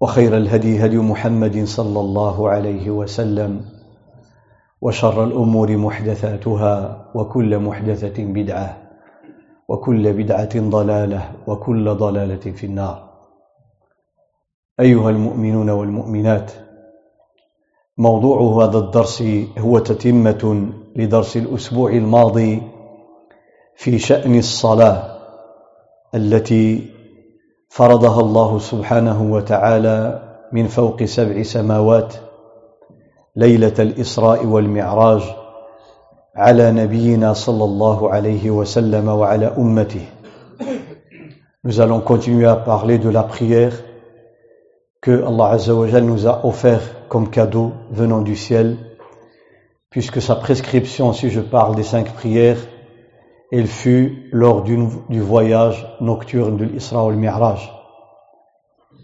وخير الهدي هدي محمد صلى الله عليه وسلم وشر الأمور محدثاتها وكل محدثة بدعة وكل بدعة ضلالة وكل ضلالة في النار. أيها المؤمنون والمؤمنات موضوع هذا الدرس هو تتمة لدرس الأسبوع الماضي في شأن الصلاة التي فرضها الله سبحانه وتعالى من فوق سبع سماوات ليله الاسراء والمعراج على نبينا صلى الله عليه وسلم وعلى امته Nous allons continuer à parler de la prière que Allah Azza wa Jal nous a offert comme cadeau venant du ciel, puisque sa prescription, si je parle des cinq prières, elle fut lors du voyage nocturne de l'Isra al-Mi'raj.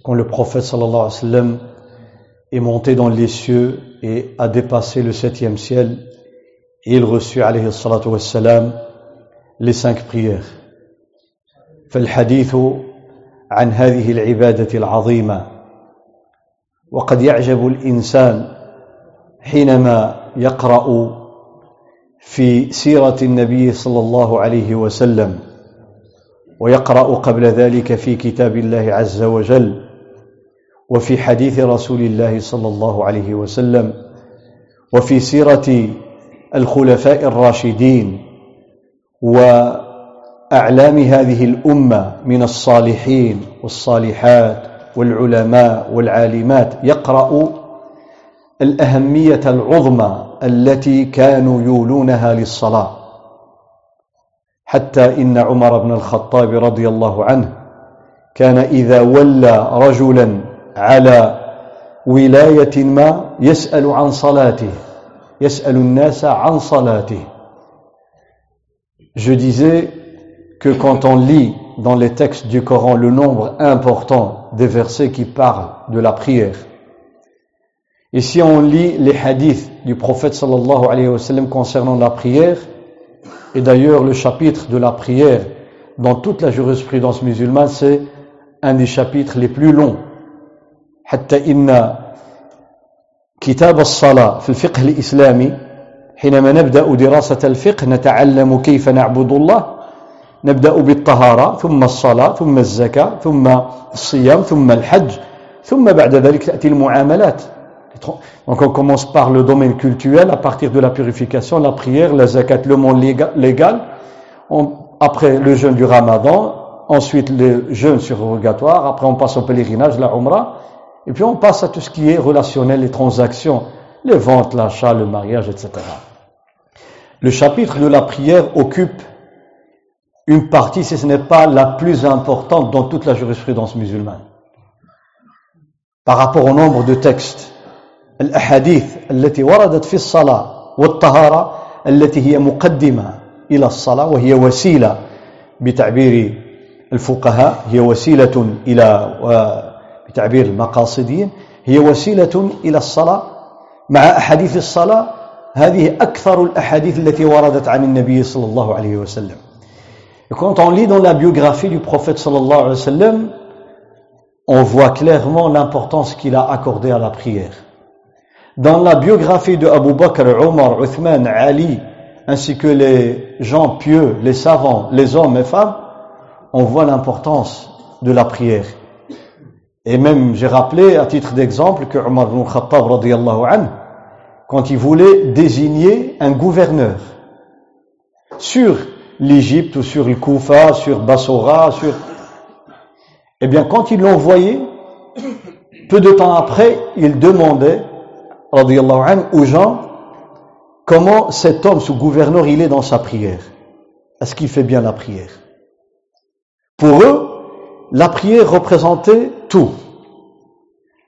Quand le prophète sallallahu alayhi wa sallam est monté dans les cieux et a dépassé le septième ciel, et il reçut alayhi salatu wa salam les cinq prières. فالحديث عن هذه العبادة العظيمة وقد يعجب الإنسان حينما يقرأ في سيرة النبي صلى الله عليه وسلم ويقرأ قبل ذلك في كتاب الله عز وجل وفي حديث رسول الله صلى الله عليه وسلم وفي سيرة الخلفاء الراشدين وأعلام هذه الأمة من الصالحين والصالحات والعلماء والعالمات يقرأ الأهمية العظمى التي كانوا يولونها للصلاة. حتى إن عمر بن الخطاب رضي الله عنه كان إذا ولى رجلا على ولاية ما يسأل عن صلاته يسأل الناس عن صلاته Je disais que quand on lit dans les textes du Coran le nombre important des versets qui parlent de la prière, et si on lit les hadiths du prophète sallallahu alayhi wa sallam concernant la prière, et d'ailleurs le chapitre de la prière dans toute la jurisprudence musulmane, c'est un des chapitres les plus longs. حتى إن كتاب الصلاة في الفقه الإسلامي حينما نبدأ دراسة الفقه نتعلم كيف نعبد الله نبدأ بالطهارة ثم الصلاة ثم الزكاة ثم الصيام ثم الحج ثم بعد ذلك تأتي المعاملات Donc on commence par le domaine cultuel, à partir de la purification, la prière, la zakat, le monde légal, on, après le jeûne du ramadan, ensuite le jeûne surrogatoire, après on passe au pèlerinage, la umrah, et puis on passe à tout ce qui est relationnel, les transactions, les ventes, l'achat, le mariage, etc. Le chapitre de la prière occupe une partie, si ce n'est pas la plus importante dans toute la jurisprudence musulmane. Par rapport au nombre de textes. الأحاديث التي وردت في الصلاة والطهارة التي هي مقدمة إلى الصلاة وهي وسيلة بتعبير الفقهاء هي وسيلة إلى بتعبير المقاصدين هي وسيلة إلى الصلاة مع أحاديث الصلاة هذه أكثر الأحاديث التي وردت عن النبي صلى الله عليه وسلم Et quand on lit dans la biographie du prophète sallallahu alayhi wa sallam, on voit clairement l'importance qu'il a accordée à la prière. Dans la biographie de Abu Bakr, Omar, Uthman, Ali, ainsi que les gens pieux, les savants, les hommes et femmes, on voit l'importance de la prière. Et même, j'ai rappelé à titre d'exemple que Omar ibn Khattab, anhu, quand il voulait désigner un gouverneur sur l'Égypte ou sur le Koufa, sur Bassora, sur... Eh bien, quand il l'envoyait, peu de temps après, il demandait, anhu, aux gens, comment cet homme, ce gouverneur, il est dans sa prière. Est-ce qu'il fait bien la prière? Pour eux, la prière représentait tout.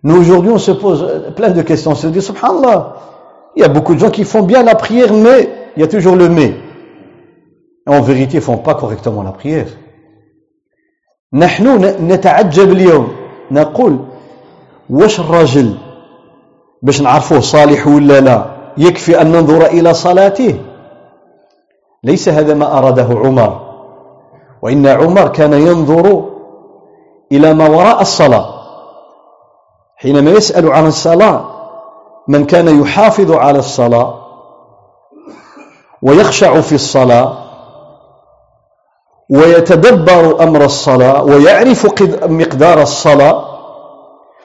Nous aujourd'hui, on se pose plein de questions. On se dit, subhanallah, il y a beaucoup de gens qui font bien la prière, mais il y a toujours le mais. En vérité, ils font pas correctement la prière. نحن نتعجب اليوم نقول واش الراجل باش نعرفوه صالح ولا لا يكفي أن ننظر إلى صلاته ليس هذا ما أراده عمر وإن عمر كان ينظر إلى ما وراء الصلاة. حينما يسأل عن الصلاة من كان يحافظ على الصلاة ويخشع في الصلاة ويتدبر أمر الصلاة ويعرف مقدار الصلاة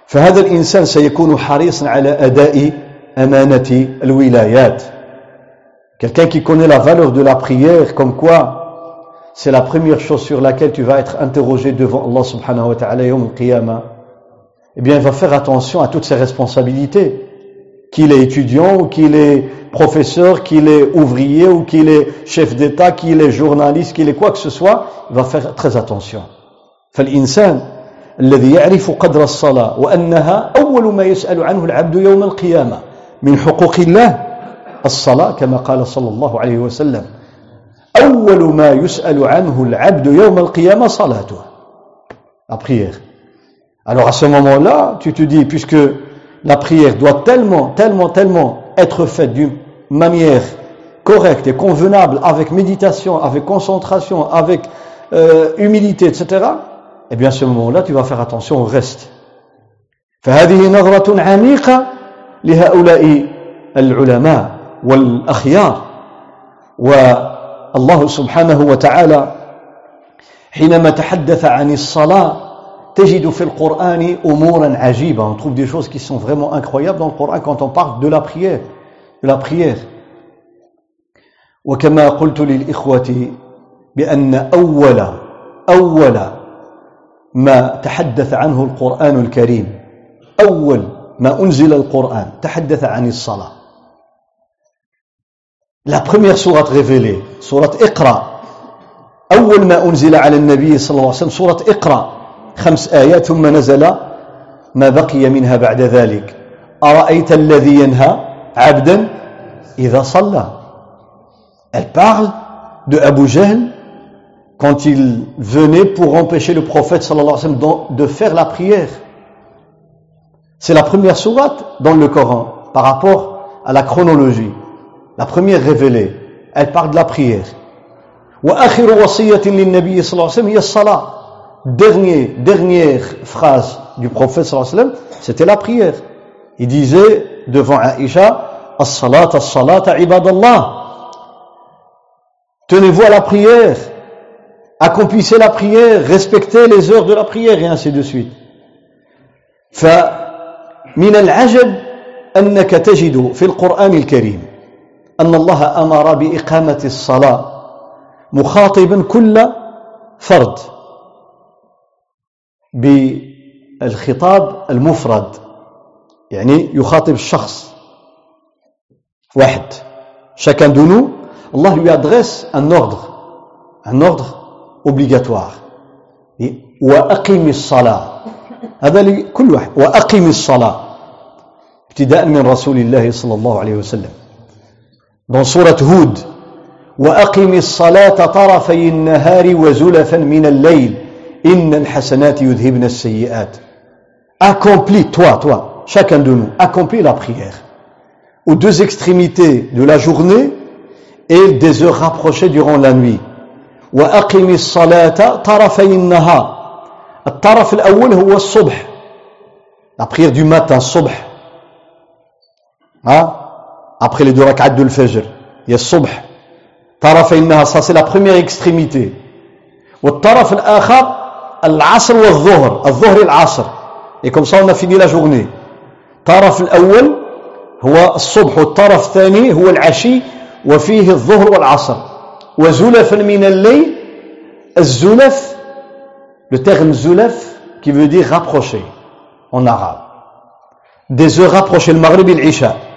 فهذا الإنسان سيكون حريصا على أداء أمانة الولايات. Quelqu'un qui connaît la valeur de la prière comme quoi c'est la première chose sur laquelle tu vas être interrogé devant Allah subhanahu wa ta'ala yawm al eh bien il va faire attention à toutes ses responsabilités qu'il est étudiant ou qu'il est professeur, qu'il est ouvrier ou qu'il est chef d'État, qu'il est journaliste, qu'il est quoi que ce soit, il va faire très attention. فالإنسان الذي يعرف قدر الصلاة وأنها أول ما يسأل عنه العبد يوم القيامة من حقوق الله الصلاة كما قال صلى الله عليه وسلم أول ما يسأل عنه العبد يوم القيامة صلاته la prière alors à ce moment-là tu te dis puisque la prière doit tellement, tellement, tellement être faite d'une manière correcte et convenable, avec méditation, avec concentration, avec euh, humilité, etc., eh bien à ce moment-là, tu vas faire attention au reste. فهذه نظرة عميقة لهؤلاء العلماء والأخيار والله سبحانه وتعالى حينما تحدث عن الصلاة تجد في القرآن أمورا عجيبة. On trouve des choses qui sont vraiment incroyables dans le Coran quand on parle de la prière de la prière. وكما قلت للإخوة بأن أول أول ما تحدث عنه القرآن الكريم أول ما أنزل القرآن تحدث عن الصلاة. La première sourate révélée, sourate Iqra, أول ما أنزل على النبي صلى الله عليه وسلم سورة إقرأ خمس آيات ثم نزل ما بقي منها بعد ذلك أرأيت الذي ينهى عبدا إذا صلى Elle parle de Abu Jahl quand il venait pour empêcher le prophète sallallahu alayhi wa sallam de faire la prière. C'est la première sourate dans le Coran par rapport à la chronologie. La première révélée, elle parle de la prière. وآخر وصية للنبي صلى الله عليه وسلم هي الصلاة dernier, dernière phrase du prophète sallallahu c'était la prière. Il disait devant Aïcha, As-salat, as-salat, ibadallah. Tenez-vous à la prière, accomplissez la prière, respectez les heures de la prière et ainsi de suite. فمن العجب أنك تجد في القرآن الكريم أن الله أمر بإقامة الصلاة مخاطبا كل فرد بالخطاب المفرد يعني يخاطب الشخص واحد. Chacun de nous Allah lui adresse un ordre un ordre obligatoire. وأقم الصلاة هذا لكل واحد وأقم الصلاة ابتداء من رسول الله صلى الله عليه وسلم. Dans سورة هود وأقم الصلاة طرفي النهار وزلفا من الليل إن الحسنات يذهبن السيئات accomplis toi toi chacun de nous accomplis la prière aux deux extrémités de la journée et des heures rapprochées durant la nuit. وأقم الصلاة طرفي النهار الطرف الأول هو الصبح la prière du matin الصبح hein? Après les deux rak'at de l'Fajr il y a الصبح طرفي النهار ça c'est la première extrémité والطرف الآخر العصر والظهر الظهر العصر et comme ça on a fini la journée الطرف الأول هو الصبح والطرف الثاني هو العشي وفيه الظهر والعصر وزلفا من الليل الزلف le terme zulaf qui veut dire rapprocher en arabe des heures rapprochées المغرب العشاء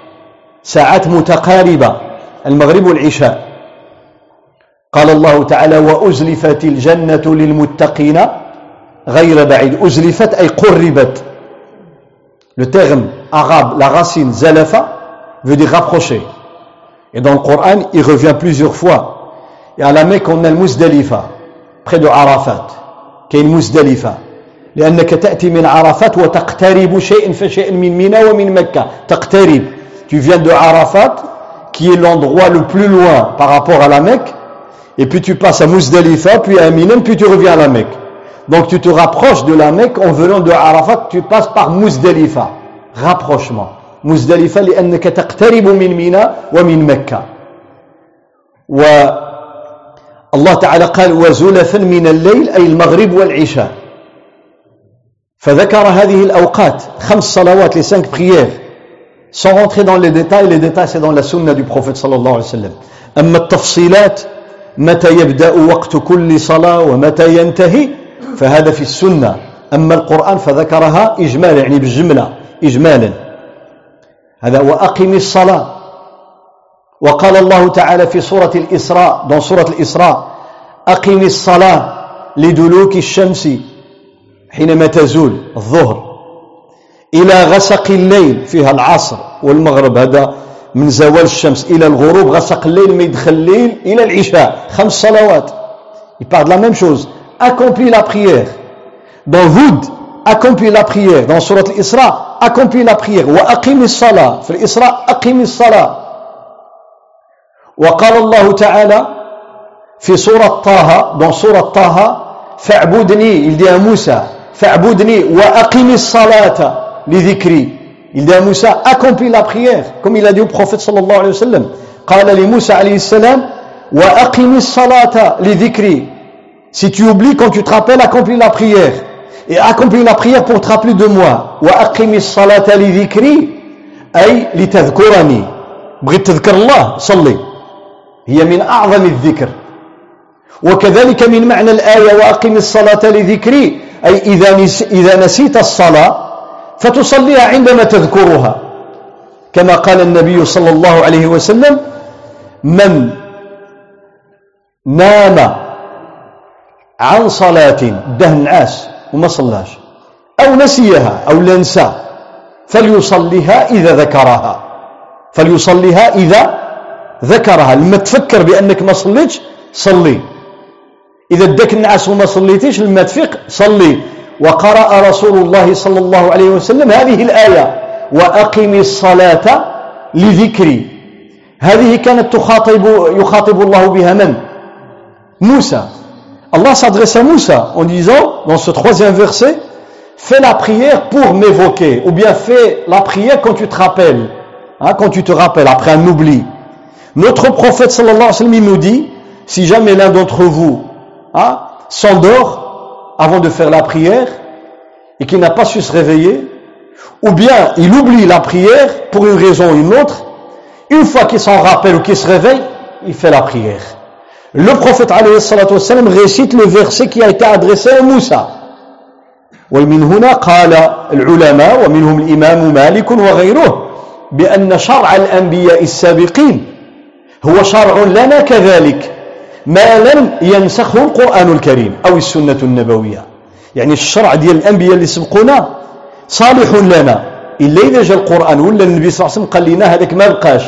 ساعات متقاربة المغرب والعشاء. قال الله تعالى وأزلفت الجنة للمتقين غير بعيد. أزلفت أي قربت. Le terme arabe la racine zalafa veut dire rapprocher. Et dans le Coran il revient plusieurs fois. Et à la Mecque on a le Muzdalifa près de Arafat. كاين مزدلفة لأنك تأتي من عرفات وتقترب شيء فشيء من منى ومن مكة. تقترب. tu viens de Arafat qui est l'endroit le plus loin par rapport à la Mecque et puis tu passes à Muzdalifa puis à Mina puis tu reviens à la Mecque donc tu te rapproches de la Mecque en venant de Arafat tu passes par Muzdalifa rapprochement مزدلفة لأنك تقترب من منى ومن مكة و الله تعالى قال وزلفا من الليل أي المغرب والعشاء فذكر هذه الأوقات خمس صلوات les cinq prières sans rentrer dans les détails les détails c'est dans la sunna du prophète صلى الله عليه وسلم أما التفصيلات متى يبدأ وقت كل صلاة ومتى ينتهي فهذا في السنة أما القرآن فذكرها إجمالا يعني بالجملة إجمالا هذا وأقم الصلاة وقال الله تعالى في سورة الإسراء dans سورة الإسراء أقم الصلاة لدلوك الشمس حينما تزول الظهر إلى غسق الليل فيها العصر والمغرب هذا من زوال الشمس. إلى الغروب غسق الليل ما يدخل الليل إلى العشاء خمس صلوات. Il parle de la même chose. Accomplis la prière. Dans Hud accomplis la prière. Dans Surat al-Isra accomplis la prière. وأقم الصلاة في الإسراء أقم الصلاة وقال الله تعالى في سورة طه dans سورة طه فاعبدني il dit à Moussa فاعبدني وأقم الصلاة لذكري il dit à Moussa accomplis la prière comme il a dit au prophète صلى الله عليه وسلم قال لموسى عليه السلام وأقم الصلاة لذكري si tu oublies quand tu te rappelles accomplis la prière. Et accomplis la prière pour te rappeler de moi. وأقم الصلاة لذكري أي لتذكرني بغيت تذكر الله صلي هي من أعظم الذكر وكذلك من معنى الآية وأقم الصلاة لذكري أي إذا نسيت الصلاة فتصليها عندما تذكرها. كما قال النبي صلى الله عليه وسلم من نام عن صلاة دهن عاس وما صلاش أو نسيها أو لنسى فليصليها إذا ذكرها فليصليها إذا ذكرها لما تفكر بأنك ما صليتش صلي. إذا ادك النعاس وما صليتيش لما تفيق صلي. وقرأ رسول الله صلى الله عليه وسلم هذه الآية وأقم الصلاة لذكري هذه كانت تخاطب يخاطب الله بها من موسى Allah s'adresse à Moussa en disant, dans ce troisième verset, fais la prière pour m'évoquer, ou bien fais la prière quand tu te rappelles, hein, quand tu te rappelles, après un oubli. Notre prophète sallallahu alayhi wa sallam il nous dit, si jamais l'un d'entre vous hein, s'endort avant de faire la prière et qu'il n'a pas su se réveiller, ou bien il oublie la prière pour une raison ou une autre, une fois qu'il s'en rappelle ou qu'il se réveille, il fait la prière. Le prophète alayhi salatu wassalam récite le verset qui a été adressé à Moussa. ومن هنا قال العلماء ومنهم الإمام مالك وغيره بأن شرع الأنبياء السابقين هو شرع لنا كذلك ما لم ينسخه القرآن الكريم أو السنة النبوية. يعني الشرع ديال الأنبياء اللي سبقونا صالح لنا. إلا إذا جاء القرآن ولا النبي صلى الله عليه وسلم قال لنا هذاك ما بقاش.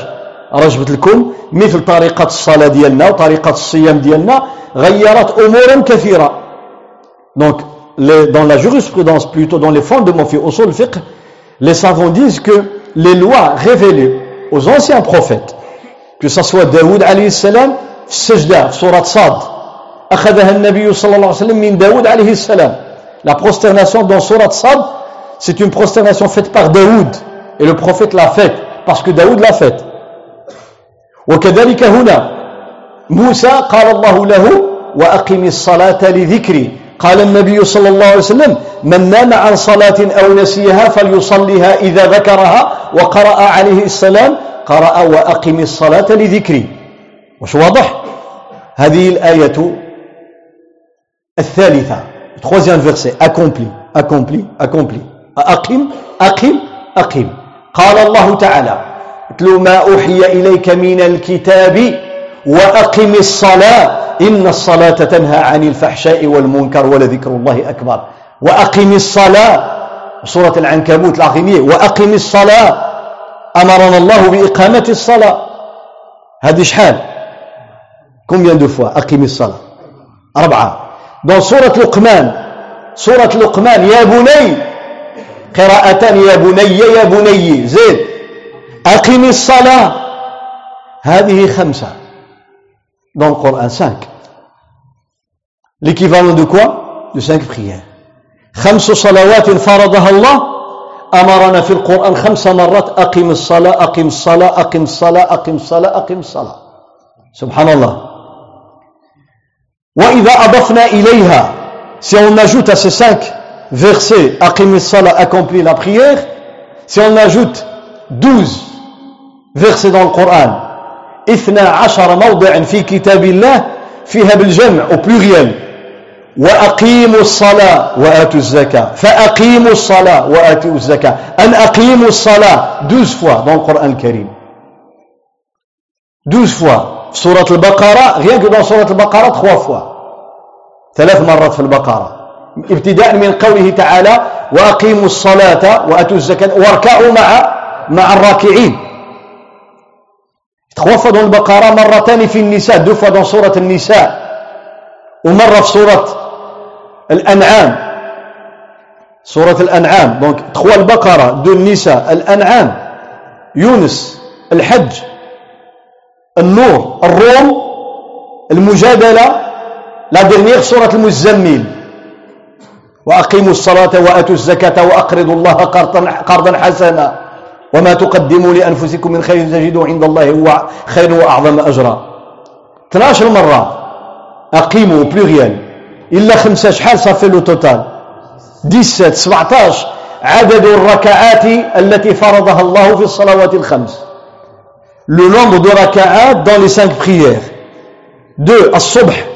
رجبت لكم مثل طريقة الصلاة ديالنا وطريقة الصيام ديالنا غيرت أمورا كثيرة. Les, dans la jurisprudence plutôt dans les fondements في أصول الفقه les savants disent que les lois révélées aux anciens prophètes, que ce soit Daoud alayhi salam, Sajda, surat Sad, أخذها النبي صلى الله عليه وسلم من داود عليه السلام. La prosternation dans surat Sad, c'est une prosternation faite par Daoud. Et le prophète l'a faite, parce que Daoud l'a faite. وكذلك هنا موسى قال الله له وأقم الصلاة لذكري قال النبي صلى الله عليه وسلم من نام عن صلاة أو نسيها فليصليها إذا ذكرها وقرأ عليه السلام قرأ وأقم الصلاة لذكري مش واضح؟ هذه الآية الثالثة troisième verset accompli accompli accompli. أقم أقم أقم. قال الله تعالى اتل ما أوحي إليك من الكتاب وأقم الصلاة إن الصلاة تنهى عن الفحشاء والمنكر ولذكر الله أكبر. وأقم الصلاة سورة العنكبوت العظيمية. وأقم الصلاة أمرنا الله بإقامة الصلاة. هذه شحال؟ Combien de fois أقم الصلاة أربعة dans سورة لقمان سورة لقمان يا بني قراءتان يا بني يا بني زيد أقم الصلاة هذه خمسة dans le Coran 5 l'équivalent de quoi? De cinq prières. خمس صلوات فرضها الله أمرنا في القرآن خمس مرات أقم الصلاة أقم الصلاة أقم الصلاة أقم الصلاة أقم الصلاة سبحان الله si on ajoute à ces cinq versets accomplit la prière si on ajoute douze versets dans le Coran au pluriel وأقيموا الصلاة وآتوا الزكاة فأقيموا الصلاة وآتوا الزكاة أن أقيموا الصلاة 12 fois dans le Coran الكريم 12 fois. سورة البقرة rien que dans سورة البقرة 3 fois. ثلاث مرات في البقرة. ابتداء من قوله تعالى وأقيموا الصلاة وآتوا الزكاة واركعوا مع مع الراكعين. dans البقرة مرتان في النساء dans سورة النساء. ومرة في سورة الأنعام. سورة الأنعام. donc trois البقرة deux النساء الأنعام. يونس الحج. النور الروم المجادلة. la dernière سورة المزمل. وأقيموا الصلاة وآتوا الزكاة وأقرضوا الله قرضا حسنا. وما تقدموا لأنفسكم من خير تجدوا عند الله هو خير وأعظم أجرا. 12 مرة. أقيموا pluriel إلا خمسة شحال ça fait le total 17 17 عدد الركعات التي فرضها الله في الصلوات الخمس. Le nombre de ركعات dans les cinq prières. 2 الصبح.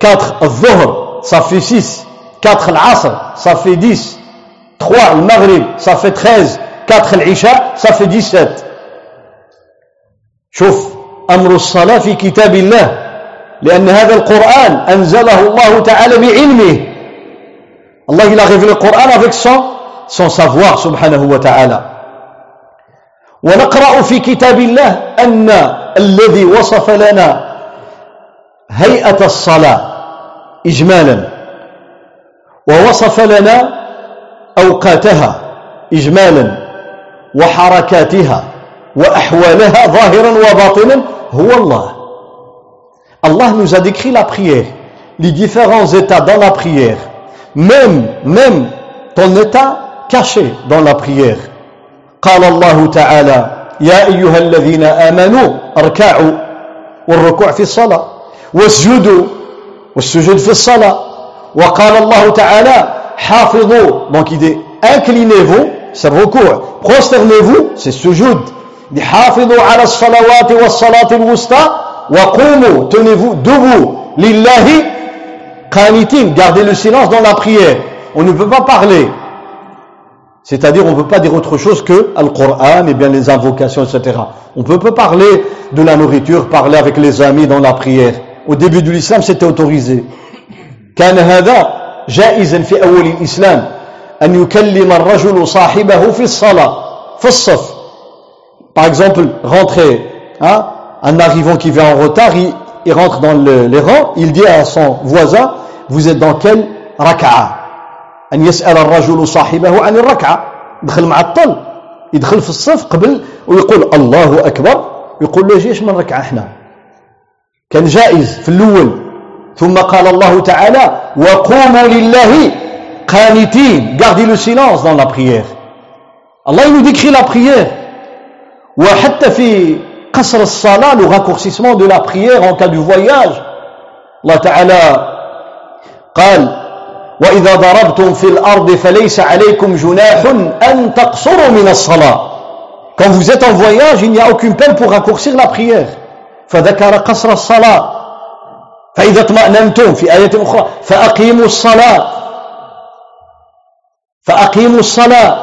4 الظهر fait 6 4 العصر fait 10 3 المغرب fait 13 4 العشاء fait 17 شوف أمر الصلاة في كتاب الله لأن هذا القرآن أنزله الله تعالى بعلمه. الله il a révélé le Coran avec son, son savoir سبحانه وتعالى. ونقرأ في كتاب الله أن الذي وصف لنا هيئة الصلاة. إجمالا. ووصف لنا أوقاتها إجمالا وحركاتها وأحوالها ظاهرا وباطنا. هو الله. Allah nous a décrit la prière, les différents états dans la prière, même, même ton état caché dans la prière. قال الله تعالى يا أيها الذين آمنوا اركعوا والركوع في الصلاة واسجدوا والسجود في الصلاة وقال الله تعالى حافظوا donc il dit inclinez-vous c'est le recours prosternez-vous c'est sujud حافظوا على الصلوات والصلاة الوسطى وقوموا tenez-vous debout lillahi qanitin gardez le silence dans la prière on ne peut pas parler c'est-à-dire on ne peut pas dire autre chose que Al-Qur'an et bien les invocations etc on ne peut pas parler de la nourriture parler avec les amis dans la prière Au début de l'islam c'était autorisé كان هذا جائزا في أول الإسلام أن يكلم الرجل صاحبه في الصلاة في الصف par exemple rentrer hein, un arrivant qui vient en retard, il, il rentre dans le, les rangs, il dit à son voisin, vous êtes dans quel raka'a أن يسأل الرجل صاحبه عن الركعة دخل معطل يدخل في الصف قبل ويقول الله أكبر يقول له جيش من ركعة إحنا كان جائز في الأول ثم قال الله تعالى وقوموا لله قانتين gardez le silence dans la prière Allah il nous décrit la prière وحتى في قصر الصلاة le raccourcissement de la prière en cas de voyage الله تعالى قال وإذا ضربتم في الأرض فليس عليكم جناح أن تقصروا من الصلاة Quand vous êtes en voyage, il n'y a aucune peine pour raccourcir la prière. فذكر قصر الصلاة. فإذا اطمأننتم في آية أخرى فأقيموا الصلاة. فأقيموا الصلاة.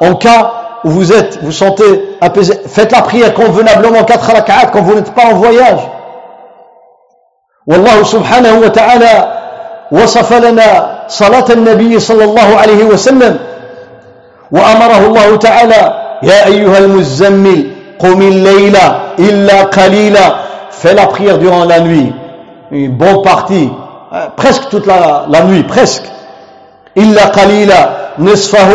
En cas où vous êtes, vous sentez apaisé, faites la prière convenablement 4 rak'at quand vous n'êtes pas en voyage. والله سبحانه وتعالى وصف لنا صلاة النبي صلى الله عليه وسلم وأمره الله تعالى يا أيها المزمل قم الليل إلا قليلا fais la prière durant la nuit. Une bonne partie. Presque toute la, la nuit presque. إلا قليلا نصفه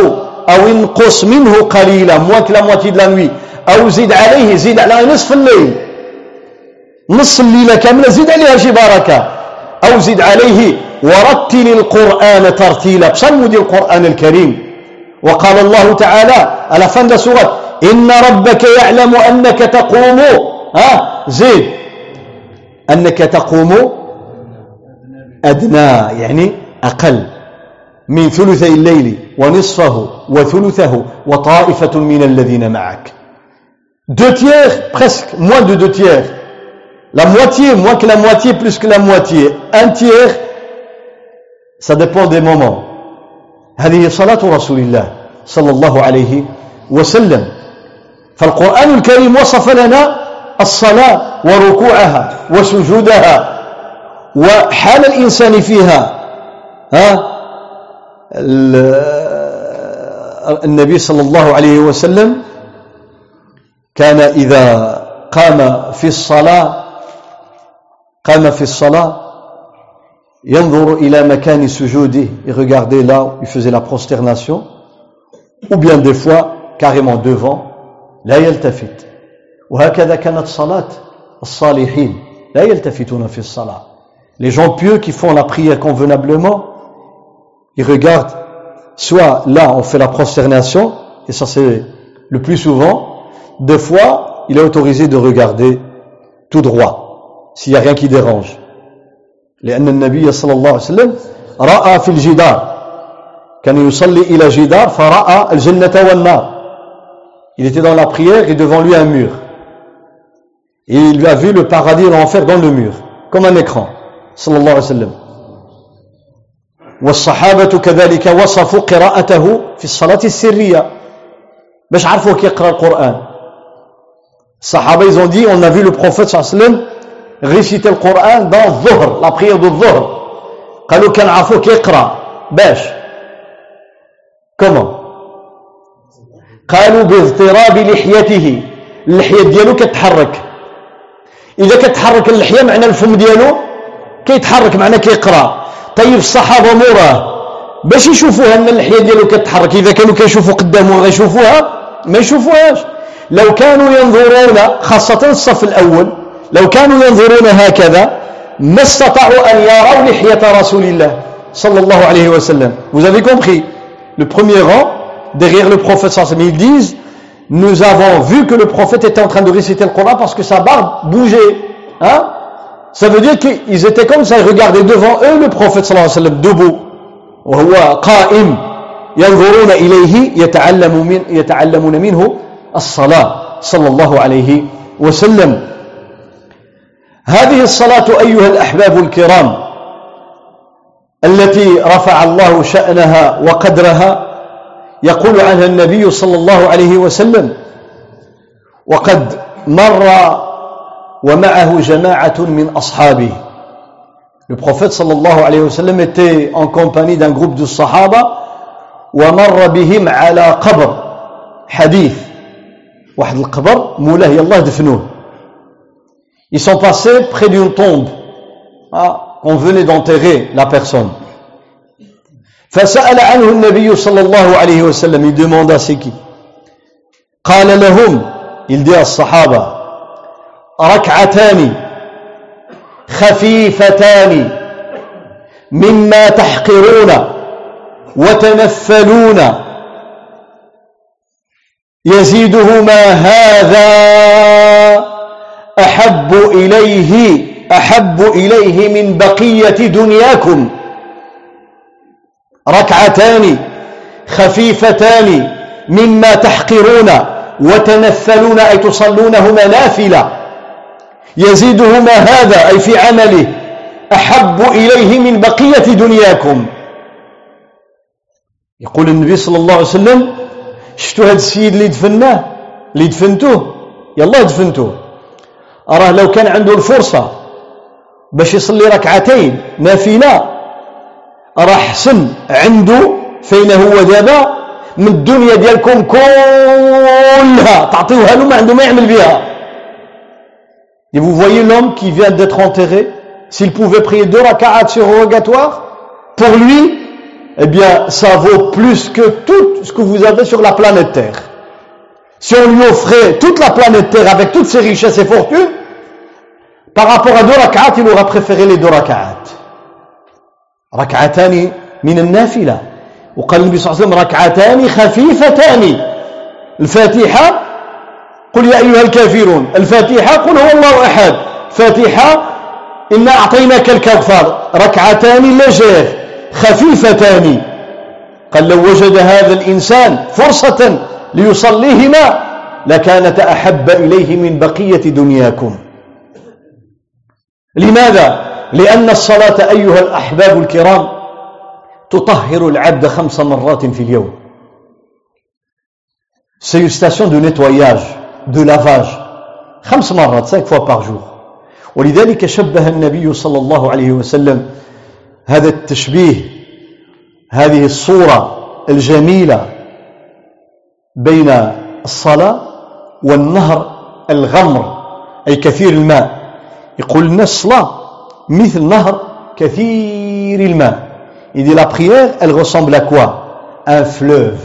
أو انقص منه قليلا moins que la moitié de la nuit. أو زد عليه زد على نصف الليل نص الليلة كاملة زد عليها شي بركة أو زد عليه ورتل القرآن ترتيلا بصموا القرآن الكريم وقال الله تعالى على فند سورة إن ربك يعلم أنك تقوم ها زيد أنك تقوم أدنى يعني أقل من ثلثي الليل ونصفه وثلثه وطائفة من الذين معك. Deux tiers presque moins de deux tiers. La moitié moins que la moitié plus que la moitié. Un tiers ça dépend هذه صلاة رسول الله صلى الله عليه وسلم. فالقرآن الكريم وصف لنا الصلاة وركوعها وسجودها وحال الإنسان فيها ها؟ النبي صلى الله عليه وسلم كان إذا قام في الصلاة قام في الصلاة ينظر إلى مكان سجوده il regardait là où il faisait la prosternation ou bien لا يلتفت. وهكذا كانت صلاة الصالحين لا يلتفتون في الصلاة les gens pieux qui font la prière convenablement ils regardent soit là on fait la prosternation et ça c'est le plus souvent deux fois il est autorisé de regarder tout droit s'il n'y a rien qui dérange لأن النبي صلى الله عليه وسلم رأى في الجدار كان يصلي إلى جدار فرأى الجنة والنار Il était dans la prière et devant lui un mur. Et il a vu le paradis et l'enfer dans le mur, comme un écran. Sallallahu alayhi wa sallam. والصحابة كذلك وصفوا قراءته في الصلاة السرية. باش عرفوا كيقرأ القرآن. الصحابة ils ont dit on a vu le prophète صلى الله عليه وسلم réciter le Coran dans الظهر la prière du الظهر قالوا كان عرفوا كيقرأ باش. Comment? قالوا باضطراب لحيته. اللحية ديالو كتحرك. إذا كتحرك اللحية معنى الفم ديالو كيتحرك معنى كيقرأ. طيب الصحابة موراه باش يشوفوها أن اللحية ديالو كتحرك إذا كانوا كيشوفوا قدامهم غيشوفوها ما يشوفوهاش. لو كانوا ينظرون خاصة الصف الأول لو كانوا ينظرون هكذا ما استطاعوا أن يروا لحية رسول الله صلى الله عليه وسلم. Vous avez compris? Le premier rang derrière le prophète sallallahu ils disent nous avons vu que le prophète était en train de réciter le Coran parce que sa barbe bougeait hein ça veut dire qu'ils étaient comme ça ils regardaient devant eux le prophète sallallahu alayhi wa sallam debout وهو قائم ينظرون إليه يتعلمون منه الصلاة صلى الله عليه وسلم هذه الصلاة أيها الأحباب الكرام التي رفع الله شأنها وقدرها يقول عنها النبي صلى الله عليه وسلم وقد مر ومعه جماعة من أصحابه Le prophète sallallahu alayhi wa sallam était en compagnie d'un groupe de sahaba ومر بهم على قبر حديث واحد القبر مولاه يلاه دفنوه Ils sont passés près d'une tombe ah, on venait d'enterrer la personne فسأل عنه النبي صلى الله عليه وسلم il qui. قال لهم dit الصحابة ركعتان خفيفتان مما تحقرون وتنفلون. يزيدهما هذا أحب إليه أحب إليه من بقية دنياكم. ركعتان خفيفتان مما تحقرون وتنفلون أي تصلونهما نافلة. يزيدهما هذا أي في عمله أحب إليه من بقية دنياكم. يقول النبي صلى الله عليه وسلم شفتوا هذا السيد اللي دفناه؟ اللي دفنتوه؟ يلا دفنتوه. أراه لو كان عنده الفرصة باش يصلي ركعتين نافلة راه حسن عنده فين هو دابا من الدنيا ديالكم كلها تعطيوها له ما عنده ما يعمل بها Et vous voyez l'homme qui vient d'être enterré, s'il pouvait prier deux raka'at sur rogatoire, pour lui, eh bien, ça vaut plus que tout ce que vous avez sur la planète Terre. Si on lui offrait toute la planète Terre avec toutes ses richesses et fortunes, par rapport à deux raka'at, il aura préféré les deux raka'at. ركعتان من النافلة. وقال النبي صلى الله عليه وسلم ركعتان خفيفتان. الفاتحة قل يا أيها الكافرون. الفاتحة قل هو الله أحد. فاتحة إنا أعطيناك الكوثر ركعتان لجير خفيفتان. قال لو وجد هذا الإنسان فرصة ليصليهما لكانت أحب إليه من بقية دنياكم. لماذا؟ لأن الصلاة أيها الأحباب الكرام تطهر العبد خمس مرات في اليوم C'est une station de nettoyage, de lavage. خمس مرات, cinq fois par jour. ولذلك شبه النبي صلى الله عليه وسلم هذا التشبيه هذه الصورة الجميلة بين الصلاة والنهر الغمر أي كثير الماء يقول الناس الصلاة مثل نهر كثير الماء. Il dit la prière, elle ressemble à quoi? Un fleuve,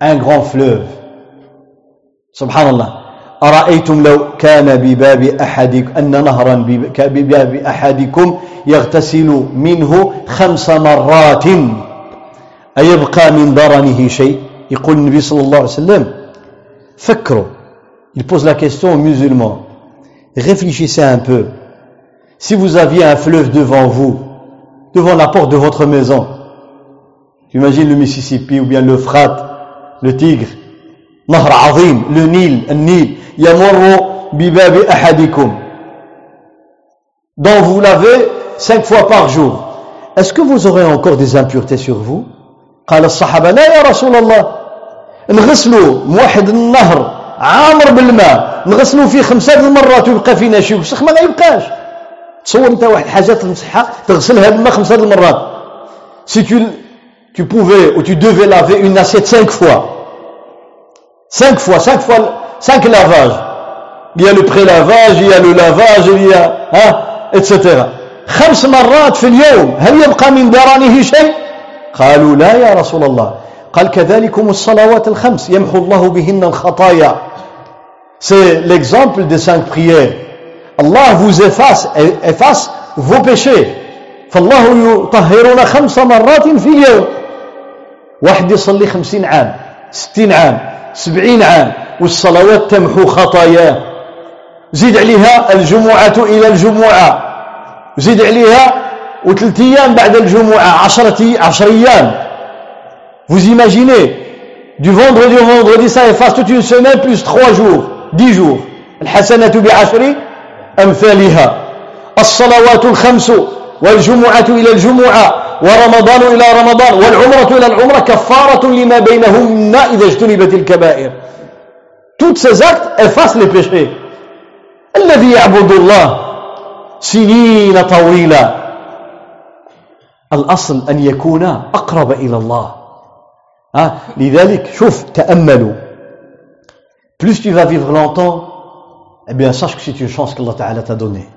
un grand fleuve. Subhanallah. أرأيتم لو كان بباب أحدكم أن نهرا بباب أحدكم يغتسل منه خمس مرات. أيبقى من درنه شيء؟ يقول النبي صلى الله عليه وسلم فكروا. Il pose la question aux musulmans. Réfléchissez un peu. si vous aviez un fleuve devant vous devant la porte de votre maison imagine le Mississippi ou bien le Frat le Tigre نهر عظيم le Nil النيل يمر بباب أحدكم dont vous l'avez cinq fois par jour est-ce que vous aurez encore des impuretés sur vous قال الصحابة لا يا رسول الله نغسلوا موحد النهر عامر بالماء نغسلوا فيه خمسة المرات ويبقى فينا شي وسخ ما يبقاش تصور انت واحد الحاجة تمسحها تغسلها بالماء خمسة المرات. si tu tu pouvais ou tu devais laver une assiette خمس fois خمس fois خمس fois خمس lavages y a l'eau a lavage y a l'eau lavage y a ها le خمس مرات في اليوم هل يبقى من درنه شيء قالوا لا يا رسول الله قال كذلكم الصلوات الخمس يمحو الله بهن الخطايا c'est l'exemple des cinq prières Allah vous efface efface vos péchés. فالله يطهرنا خمس مرات في اليوم. واحد يصلي خمسين عام ستين عام سبعين عام والصلوات تمحو خطاياه زيد عليها الجمعة إلى الجمعة. زيد عليها وثلاث أيام بعد الجمعة عشرة عشر أيام. Vous imaginez du vendredi au vendredi ça efface toute une semaine plus trois jours dix jours. الحسنة بعشر أمثالها. الصلوات الخمس والجمعة إلى الجمعة ورمضان إلى رمضان والعمرة إلى العمرة كفارة لما بينهن إذا اجتنبت الكبائر. Toutes ces actes effacent les péchés. الذي يعبد الله سنين طويلة. الأصل أن يكون أقرب إلى الله. لذلك شوف تأملوا. Plus tu vas vivre longtemps eh bien sache que c'est une chance qu'Allah Ta'ala t'a donné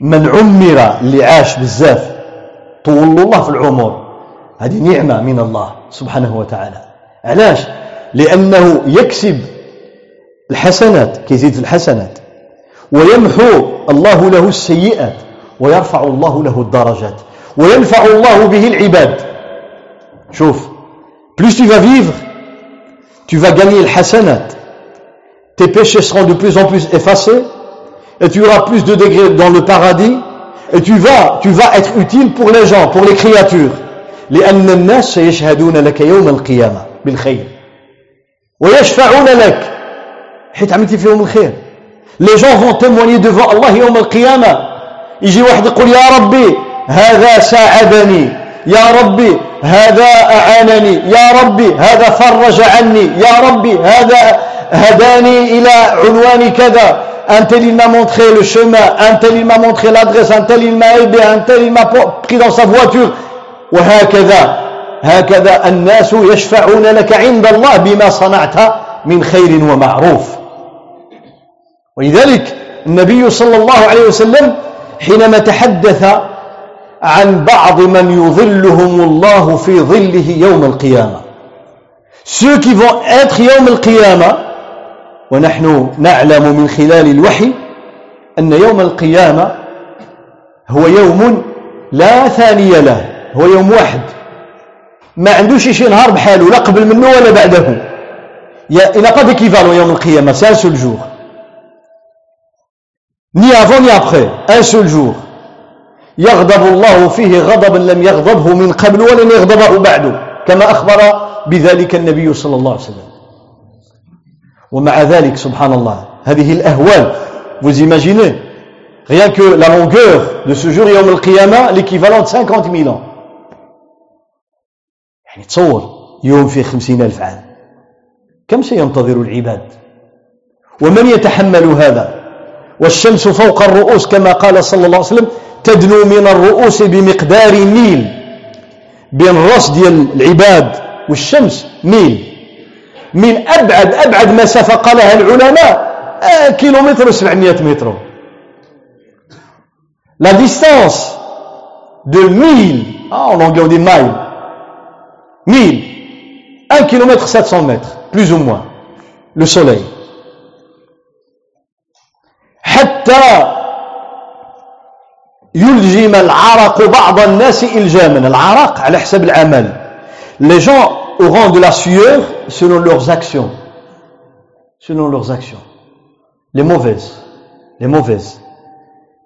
من عمر اللي عاش بزاف طول الله في العمر هذه نعمة من الله سبحانه وتعالى علاش لأنه يكسب الحسنات كيزيد في الحسنات ويمحو الله له السيئات ويرفع الله له الدرجات وينفع الله به العباد شوف plus tu vas vivre tu vas gagner الحسنات tes péchés seront de plus en plus effacés et tu auras plus de degrés dans le paradis et tu vas, tu vas être utile pour les gens, pour les créatures. لأن الناس سيشهدون لك يوم القيامة بالخير ويشفعون لك حيت عملتي فيهم الخير les gens vont témoigner devant Allah يوم القيامة يجي واحد يقول يا ربي هذا ساعدني يا ربي هذا أعانني يا ربي هذا فرج عني يا ربي هذا هداني إلى عنوان كذا. un tel il m'a montré le chemin, un tel il m'a montré l'adresse, un tel il m'a aidé, un tel il m'a pris dans sa voiture. وهكذا. هكذا الناس يشفعون لك عند الله بما صنعت من خير ومعروف. ولذلك النبي صلى الله عليه وسلم حينما تحدث عن بعض من يظلهم الله في ظله يوم القيامة. Ceux qui vont être يوم القيامة ونحن نعلم من خلال الوحي أن يوم القيامة هو يوم لا ثاني له هو يوم واحد. ما عندوش شي نهار بحاله لا قبل منه ولا بعده. إلى قد équivalent يوم القيامة؟ Un seul jour. Ni avant ni après un seul jour. يغضب الله فيه غضبا لم يغضبه من قبل ولن يغضبه بعده كما أخبر بذلك النبي صلى الله عليه وسلم. ومع ذلك سبحان الله هذه الأهوال. Vous imaginez rien que la longueur de ce jour يوم القيامة l'équivalent de 50 000 ans. يعني تصور يوم فيه خمسين ألف عام. كم سينتظر العباد؟ ومن يتحمل هذا؟ والشمس فوق الرؤوس كما قال صلى الله عليه وسلم تدنو من الرؤوس بمقدار ميل. بين الراس ديال العباد والشمس ميل. من أبعد أبعد مسافة قالها العلماء. آه كيلومتر و700 متر. La distance de 1000, ah, en on dit mile, 1000, 1 km 700 mètres, plus ou moins, le soleil. حتى يلجم العرق بعض الناس إلجاما العرق على حسب العمل. Les gens auront de la sueur selon leurs actions. Selon leurs actions. Les mauvaises. Les mauvaises.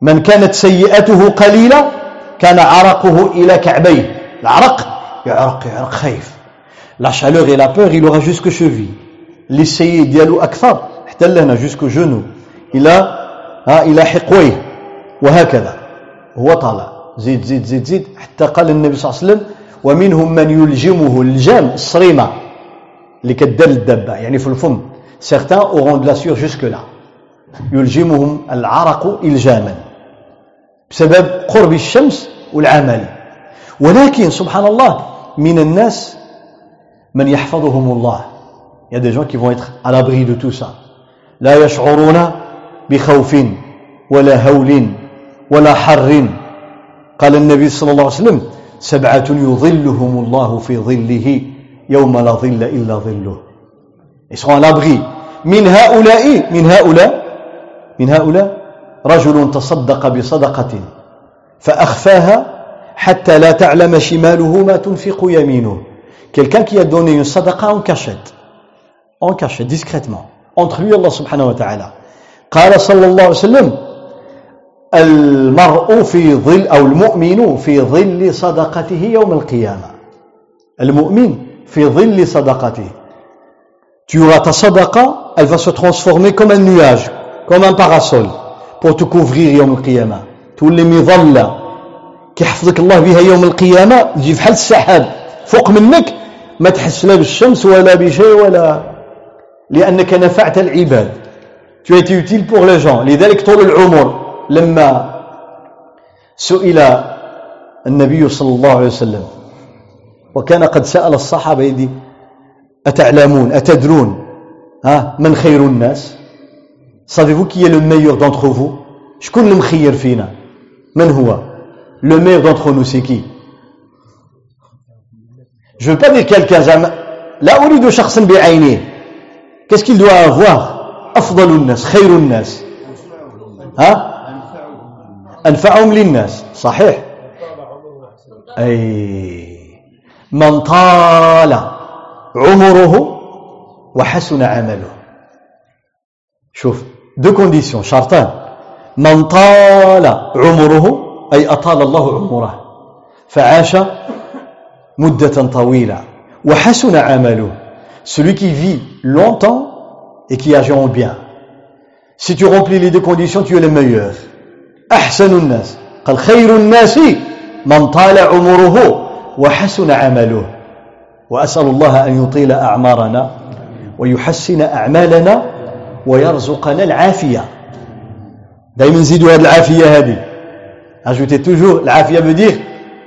من كانت سيئته قليلة كان عرقه إلى كعبيه العرق يعرق يعرق خايف la chaleur et la peur il aura jusque cheville l'essayer ديالو أكثر حتى لهنا jusqu'au genou إلى ها إلى حقويه وهكذا هو طالع زيد زيد زيد زيد حتى قال النبي صلى الله عليه وسلم ومنهم من يلجمه الجام الصريمة اللي كدار الدابة يعني في الفم. De la sueur jusque là يلجمهم العرق إلجاما. بسبب قرب الشمس والعمل. ولكن سبحان الله من الناس من يحفظهم الله. Il y a des gens qui à l'abri de tout ça. لا يشعرون بخوف ولا هول ولا حر. قال النبي صلى الله عليه وسلم سبعة يظلهم الله في ظله يوم لا ظل إلا ظله. Ils seront à l'abri. من هؤلاء من هؤلاء من هؤلاء رجل تصدق بصدقة فأخفاها حتى لا تعلم شماله ما تنفق يمينه. Quelqu'un qui a donné une sadaqa en cachette. En cachette discrètement. Entre lui et Allah subhanahu wa ta'ala قال صلى الله عليه وسلم المرء في ظل أو المؤمن في ظل صدقته يوم القيامة. المؤمن في ظل صدقته. Tu auras ta sadaqa elle va se transformer comme un nuage comme un parasol pour te couvrir يوم القيامة تولي مظلة كيحفظك الله بها يوم القيامة تجي بحال السحاب فوق منك ما تحس لا بالشمس ولا بشيء ولا لأنك نفعت العباد. Tu as été utile pour les gens. لذلك طول العمر. لما سئل النبي صلى الله عليه وسلم وكان قد سأل الصحابة يدي أتعلمون؟ أتدرون؟ ها؟ من خير الناس؟ Qui est le meilleur d'entre vous شكون المخير فينا من هو؟ Le meilleur d'entre nous c'est qui je veux pas dire لا أريد شخصا بعينه qu'il doit avoir أفضل الناس خير الناس. ها؟ أنفعهم للناس صحيح؟ أي من طال عمره وحسن عمله. شوف deux conditions شرطان. من طال عمره أي أطال الله عمره فعاش مدة طويلة وحسن عمله. Celui qui vit longtemps et qui agit en bien. Si tu remplis les deux conditions tu es le meilleur. أحسن الناس. قال خير الناس من طال عمره وحسن عمله. وأسأل الله أن يطيل أعمارنا ويحسن أعمالنا ويرزقنا العافية. دائما نزيدوا هذه العافية هذه ajoutez toujours العافية veut dire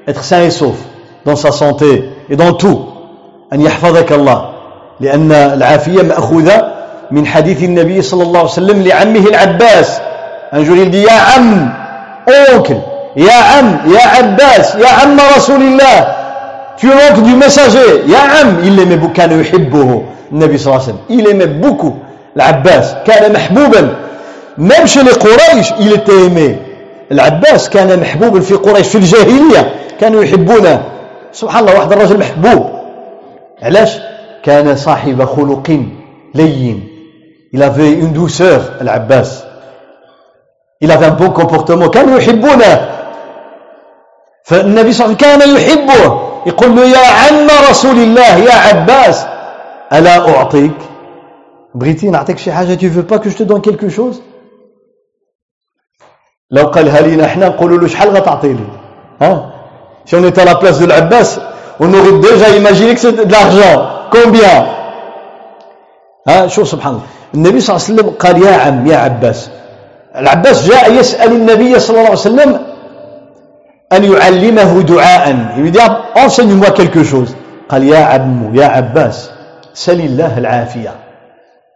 être sain et sauf dans sa santé et dans tout. أن يحفظك الله لأن العافية مأخوذة من حديث النبي صلى الله عليه وسلم لعمه العباس un jour il dit يا عم oncle عم يا عباس يا عم رسول الله. tu es l'oncle du messager يا عم il l'aimait beaucoup عليه وسلم il aimait beaucoup العباس. كان محبوبا. même chez les قريش il était aimé العباس كان محبوبا في قريش في الجاهلية. كانوا يحبونه. سبحان الله واحد الرجل محبوب. علاش؟ كان صاحب خلق لين. il avait une douceur العباس. Il avait un bon comportement. كانوا يحبونه فالنبي صلى الله عليه وسلم كان يحبه يقول له يا عم رسول الله يا عباس ألا أعطيك بغيتي نعطيك شي حاجة tu veux pas que je te chose? لو قالها لينا حنا نقولوا له شحال غتعطي لي ها si on était à la place de l'Abbas on aurait déjà imaginé que ها شوف سبحان الله النبي صلى الله عليه وسلم قال يا عم يا عباس العباس جاء يسأل النبي صلى الله عليه وسلم أن يعلمه دعاء. Dit enseigne-moi quelque chose قال يا عم يا عباس سل الله العافية.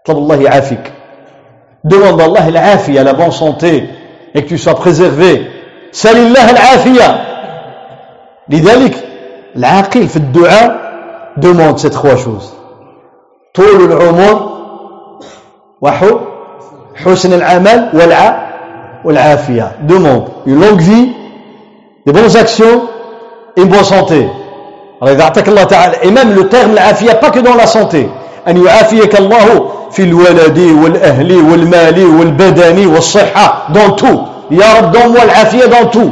طلب الله يعافيك demande الله العافية la bonne santé et que tu sois préservé. سل الله العافية. لذلك العاقل في الدعاء demande ces trois choses. طول العمر وحسن العمل والع والعافية demande une longue vie des bonnes actions et une bonne santé. Alors, Allah ta'ala, et même le terme l'afia, pas que dans la santé. أن يعافيك الله في الولد والأهل والمال والبدن والصحة dans tout. يا رب donne-moi العافية dans tout.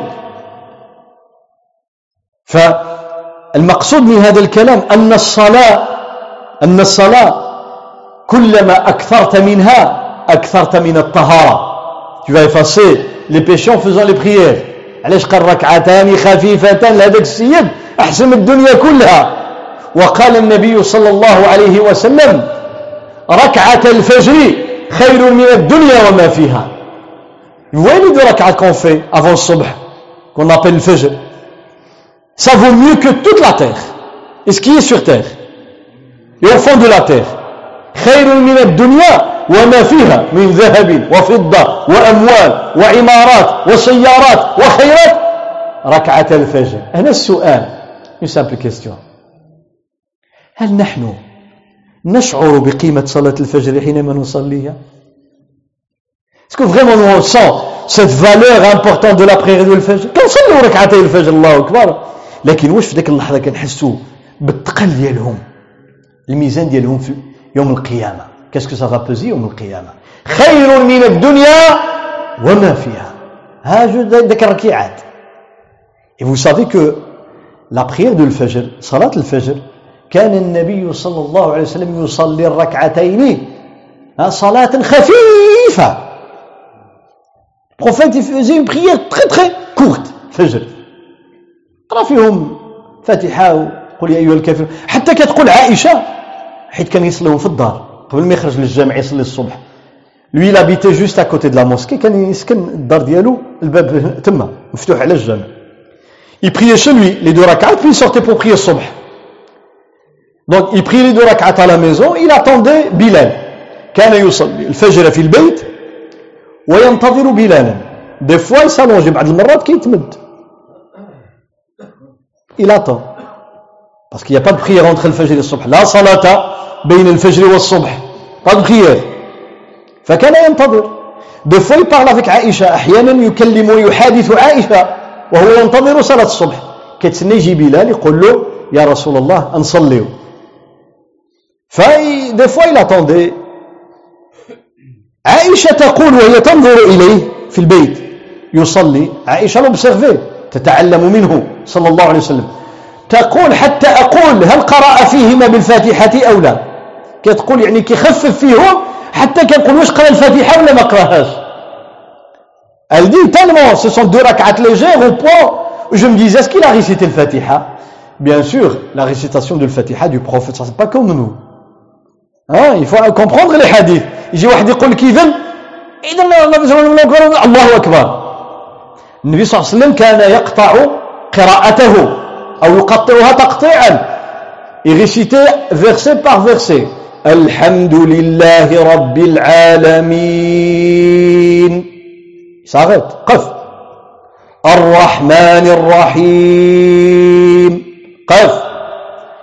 فالمقصود من هذا الكلام أن الصلاة أن الصلاة كلما أكثرت منها. Tu vas effacer les péchés en faisant les prières. علاش قال ركعتان خفيفتان لهذاك السيد أحسن من الدنيا كلها وقال النبي صلى الله عليه وسلم ركعة الفجر خير من الدنيا وما فيها وين دي ركعة qu'on fait avant le صبح qu'on appelle le fajr ça vaut mieux que toute la terre et ce qui est sur terre et au fond de la terre خير من الدنيا وما فيها من ذهب وفضة وأموال وعمارات وسيارات وخيرات؟ ركعة الفجر. هنا السؤال question. هل نحن نشعر بقيمة صلاة الفجر حينما نصليها؟ Est-ce que vraiment nous on cette valeur importante de la prière de الفجر كنصلوا ركعتي الفجر الله أكبر لكن واش في ذيك اللحظة كنحسوا بالثقل ديالهم؟ الميزان ديالهم في يوم القيامة. Qu'est-ce que ça va peser يوم القيامة خير من الدنيا وما فيها Et vous savez que la prière de l'Fajr, صلاة الفجر كان النبي صلى الله عليه وسلم يصلي الركعتين صلاة خفيفة. Le prophète il faisait une prière très très courte فجر قرا فيهم فاتحة وقل يا أيها الكافرون حتى كتقول عائشة حيت كان يصليهم في الدار. قبل ما يخرج للجامع يصلي الصبح lui il habitait juste à côté de la mosquée كان يسكن الدار ديالو الباب تما مفتوح على الجامع il priait chez lui les deux rak'at puis il sortait pour prier الصبح donc il priait les deux rak'at à la maison il attendait Bilal كان يصلي الفجر في البيت وينتظر بلالا des fois il s'allonge بعض المرات كيتمد il attend parce qu'il n'y a pas de prière entre الفجر et الصبح لا صلاة بين الفجر والصبح. de prière فكان ينتظر. fois il parle avec عائشة أحيانا يكلم ويحادث عائشة وهو ينتظر صلاة الصبح. كتسنى يجي بلال يقول له يا رسول الله نصليو في des fois il عائشة تقول وهي تنظر إليه في البيت. يصلي. عائشة l'observait تتعلم منه صلى الله عليه وسلم. تقول حتى أقول هل قرأ فيهما بالفاتحة أو لا؟ كتقول يعني كيخفف فيهم حتى كنقول واش قرا الفاتحه ولا ما قراهاش Elle dit tellement, ce sont deux rak'at légères au point où je me disais, est-ce qu'il a récité le Fatiha Bien sûr, la récitation le Fatiha du prophète, ça c'est pas comme nous. Hein, il faut comprendre les hadiths. يجي واحد يقول لك إذن إذن الله أكبر النبي صلى الله عليه وسلم كان يقطع قراءته أو يقطعها تقطيعا Il récitait verset par verset. الحمد لله رب العالمين. s'arrête قف. الرحمن الرحيم. قف.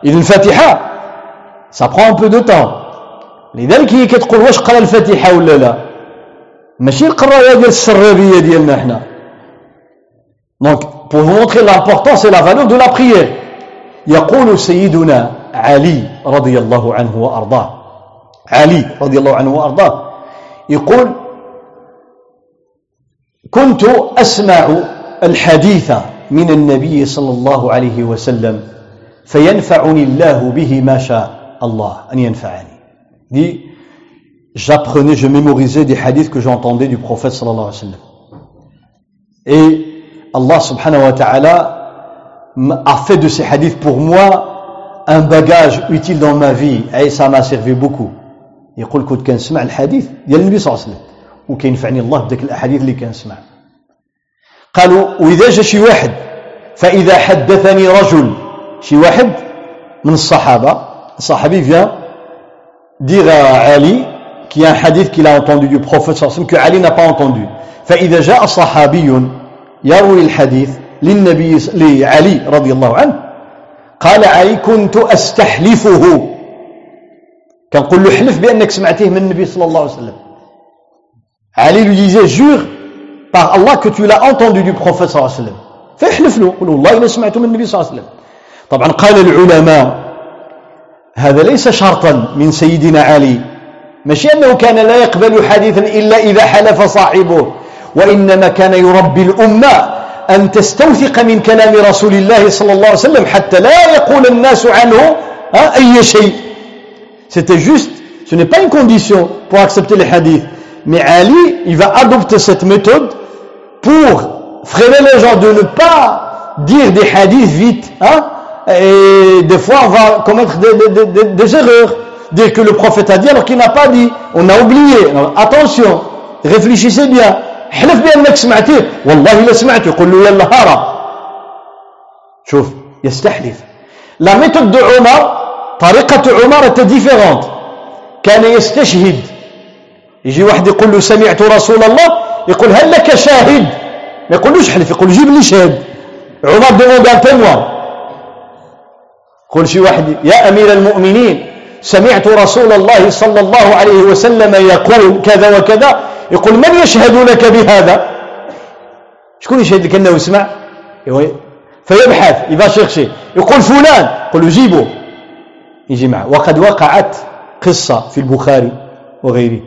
الفاتحة. Ça prend un peu لذلك هي كتقول واش قرأ الفاتحة ولا لا؟ ماشي القرايه ديال السرابيه ديالنا حنا. Donc pour vous montrer l'importance et la valeur de la prière. يقول سيدنا علي رضي الله عنه وأرضاه علي رضي الله عنه وأرضاه يقول كنت أسمع الحديث من النبي صلى الله عليه وسلم فينفعني الله به ما شاء الله أن ينفعني dit j'apprenais, je mémorisais des hadiths que j'entendais du prophète sallallahu alayhi wa sallam et Allah subhanahu wa ta'ala a fait de ces hadiths pour moi un bagage utile dans ma vie et ça m'a servi beaucoup. يقول كنت كنسمع الحديث ديال النبي صلى الله عليه وسلم. وكينفعني الله بديك الأحاديث اللي كنسمع. قالوا وإذا جا شي واحد فإذا حدثني رجل شي واحد من الصحابة صحابي vient dire à Ali qu'il y a un hadith qu'il a صلى الله عليه وسلم que Ali n'a entendu. فإذا جاء صحابي يروي الحديث للنبي لعلي رضي الله عنه قال علي كنت أستحلفه. كنقول له حلف بأنك سمعتيه من النبي صلى الله عليه وسلم. علي lui disait jure par Allah que tu l'as entendu du prophète صلى الله عليه وسلم. فيحلف له. يقول والله أنا سمعته من النبي صلى الله عليه وسلم. طبعا قال العلماء هذا ليس شرطا من سيدنا علي. ماشي أنه كان لا يقبل حديثا إلا إذا حلف صاحبه. وإنما كان يربي الأمة. ان تستوثق من كلام رسول الله صلى الله عليه وسلم حتى لا يقول الناس عنه اي شيء C'était juste, ce n'est pas une condition pour accepter les hadiths. Mais Ali, il va adopter cette méthode pour freiner les gens de ne pas dire des hadiths vite. Hein? Et des fois, on va commettre des, des, des, des erreurs. Dire que le prophète a dit alors qu'il n'a pas dit. On a oublié. Alors, attention, réfléchissez bien. حلف بأنك سمعتيه. والله لا سمعته قل له يلا هارا شوف يستحلف. la méthode de Omar طريقة عمر différente كان يستشهد. يجي واحد يقول له سمعت رسول الله؟ يقول هل لك شاهد؟ ما يقولوش حلف يقول جيب لي شاهد. عمر demande un témoin يقول شي واحد يا أمير المؤمنين سمعت رسول الله صلى الله عليه وسلم يقول كذا وكذا. يقول من يشهد لك بهذا؟ شكون يشهد لك أنه يسمع؟ فيبحث يبا شيخ يقول فلان. يقول جيبه يجي معه. وقد وقعت قصة في البخاري وغيره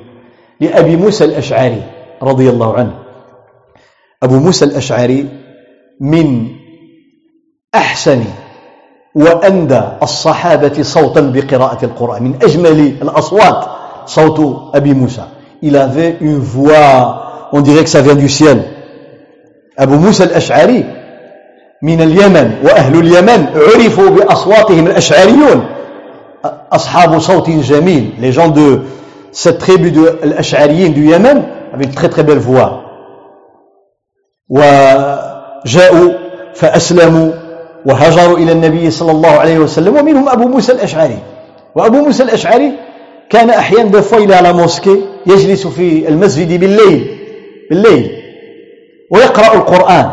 لأبي موسى الأشعري رضي الله عنه. أبو موسى الأشعري من أحسن وأندى الصحابة صوتا بقراءة القرآن. من أجمل الأصوات صوت أبي موسى. Il avait une voix on dirait que ça vient du ciel. أبو موسى الأشعري من اليمن وأهل اليمن عرفوا بأصواتهم الأشعريون أصحاب صوت جميل les gens de cette tribu de l'Ash'ariyin du Yémen avec une très très belle voix. وجاءوا فأسلموا وهاجروا إلى النبي صلى الله عليه وسلم ومنهم أبو موسى الأشعري وأبو موسى الأشعري كان أحيانا إلى la mosquée يجلس في المسجد بالليل بالليل ويقرأ القرآن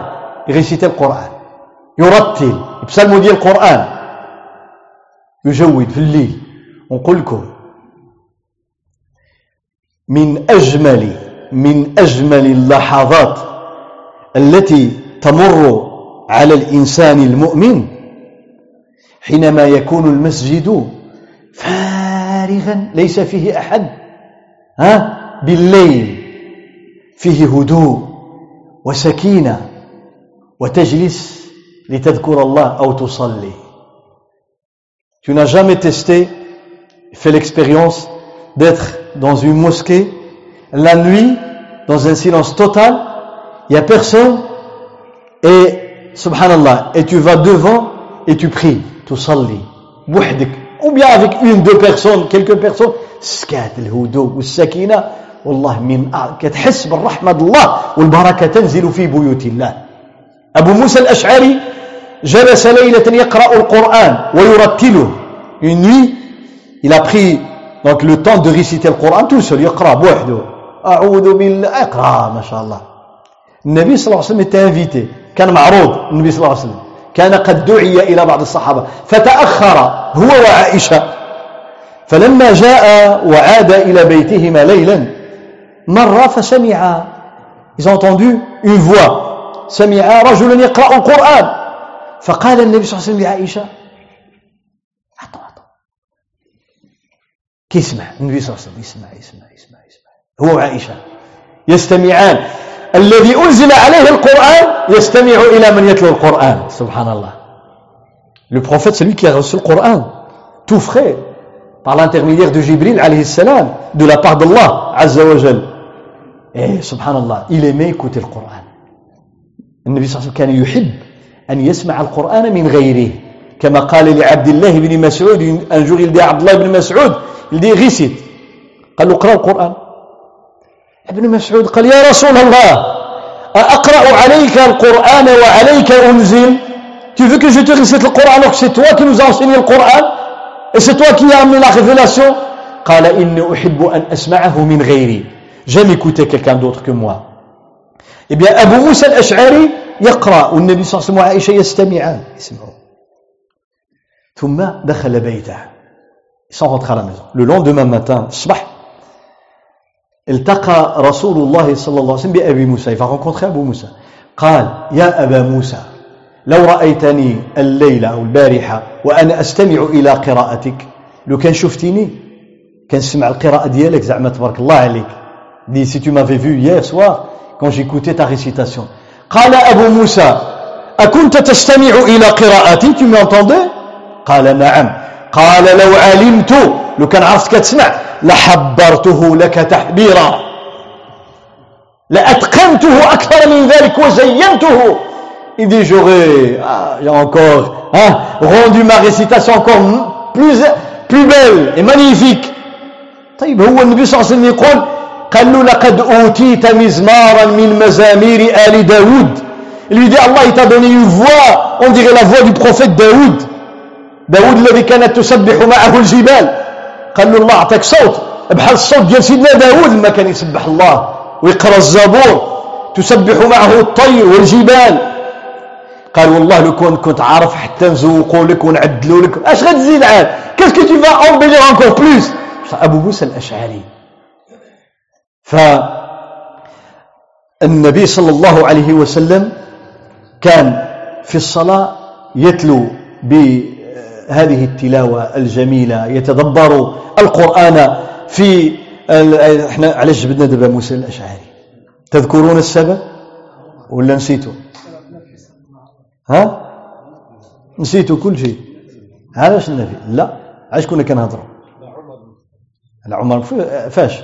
يغيسيت القرآن يرتل يبسلموا ديال القرآن يجود في الليل. ونقول لكم من أجمل من أجمل اللحظات التي تمر على الإنسان المؤمن حينما يكون المسجد فارغا ليس فيه أحد ها بالليل فيه هدوء وسكينة وتجلس لتذكر الله أو تصلي Tu n'as jamais testé, fait l'expérience d'être dans une mosquée la nuit, dans un silence total, il n'y a personne, et subhanallah, et tu vas devant et tu pries, tu salli, ou bien avec une, deux personnes, quelques personnes, سكات الهدوء والسكينة. والله من كتحس بالرحمة الله والبركة تنزل في بيوت الله. أبو موسى الأشعري جلس ليلة يقرأ القرآن ويرتله. Une nuit il a pris donc le temps de réciter le Coran tout seul. يقرأ بوحده. أعوذ بالله. اقرأ ما شاء الله. النبي صلى الله عليه وسلم était invité. كان معروض. النبي صلى الله عليه وسلم. كان قد دعي إلى بعض الصحابة فتأخر هو وعائشة. فلما جاء وعاد إلى بيتهما ليلا مر فسمع ils ont entendu une voix سمع رجلا يقرأ القرآن. فقال النبي صلى الله عليه وسلم لعائشة attends attends كي يسمع النبي صلى الله عليه وسلم يسمع يسمع يسمع يسمع. هو وعائشة يستمعان. الذي أنزل عليه القرآن يستمع إلى من يتلو القرآن. سبحان الله. le Prophète c'est qui a reçu le Coran tout frais par l'intermédiaire de عليه السلام دو لا part d'Allah عز وجل إيه سبحان الله إلى ما écouter القران النبي صلى الله عليه وسلم كان يحب أن يسمع القرآن من غيره. كما قال لعبد الله بن مسعود أن جغل عبد الله بن مسعود il غيسيت قال له اقرأ القرآن. ابن مسعود قال يا رسول الله أقرأ عليك القرآن وعليك أنزل Tu veux que je te récite le Coran alors que c'est toi qui nous as enseigné le Coran et c'est toi qui as amené la révélation J'aime écouter quelqu'un d'autre que moi. Eh bien, Abu Moussa al-Ash'ari يقرأ والنبي صلى الله عليه وسلم وعائشة يستمعان يسمعون ثم دخل بيته Ils sont rentrés à la maison. Le lendemain matin, الصباح التقى رسول الله صلى الله عليه وسلم بأبي موسى. il Abu Moussa قال يا أبا موسى لو رأيتني الليلة أو البارحة وأنا أستمع إلى قراءتك لو كان شفتيني كان سمع القراءة ديالك زعما تبارك الله عليك. دي si tu m'avais vu hier soir quand j'écoutais ta récitation. قال أبو موسى أكنت تستمع إلى قراءتي؟ Tu m'entendais قال نعم. قال لو علمت لو كان عرفت كتسمع لحبرته لك تحبيرا لأتقنته أكثر من ذلك وزينته Il dit j'aurais ah, encore hein, rendu ma récitation encore plus, plus belle et magnifique. طيب هو النبي صلى الله عليه وسلم يقول قال له لقد أوتيت مزمارا من مزامير آل داود Il lui dit Allah il t'a donné une voix on dirait la voix du prophète Daoud داود الذي كانت تسبح معه الجبال قال له الله أعطاك صوت. بحال الصوت ديال سيدنا داود لما كان يسبح الله. ويقرأ الزبور. تسبح معه الطير والجبال. قال والله لو كنت كنت عارف حتى نزوقوا لك ونعدلوا لك. أش غتزيد عاد؟ كاسكو tu vas embellir encore plus أبو موسى الأشعري. فالنبي صلى الله عليه وسلم كان في الصلاة يتلو بهذه التلاوة الجميلة. يتدبر القرآن في إحنا علاش جبدنا دابا موسى الأشعري؟ تذكرون السبب؟ ولا نسيتوا ها؟ نسيتوا كل شيء. علاش النبي لا. علاش كنا كنهضروا على عمر. فاش؟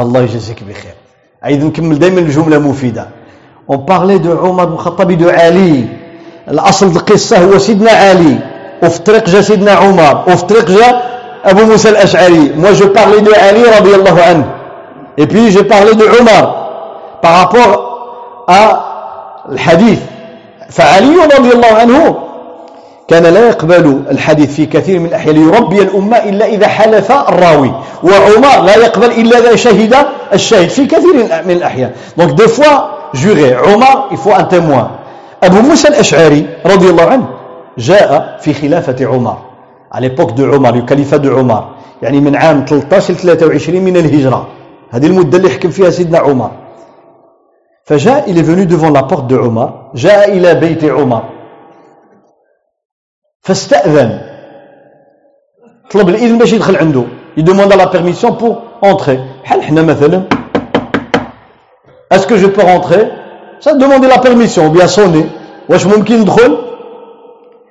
الله يجزيك بخير. عيد نكمل دائما الجملة مفيدة. On parlait de عمر بن الخطاب de علي الأصل القصة هو سيدنا علي وفي الطريق جاء سيدنا عمر وفي الطريق جاء أبو موسى الأشعري. Moi je parlais de علي رضي الله عنه et puis je parlais de عمر rapport à الحديث فعلي رضي الله عنه كان لا يقبل الحديث في كثير من الأحيان ليربي الأمة إلا إذا حلف الراوي. وعمر لا يقبل إلا إذا شهد الشاهد في كثير من الأحيان. Donc des fois juré. عمر il faut un témoin. أبو موسى الأشعري رضي الله عنه جاء في خلافة عمر l'époque de Omar le califat de Omar يعني من عام 13 ل 23 من الهجرة هذه المدة اللي حكم فيها سيدنا عمر فجاء il est venu devant la porte de عمر جاء إلى بيت عمر فاستأذن طلب الإذن باش يدخل عنده. il demande la permission pour entrer. بحال حنا مثلا est-ce que je peux rentrer? Ça demander la permission ou bien sonner واش ممكن ندخل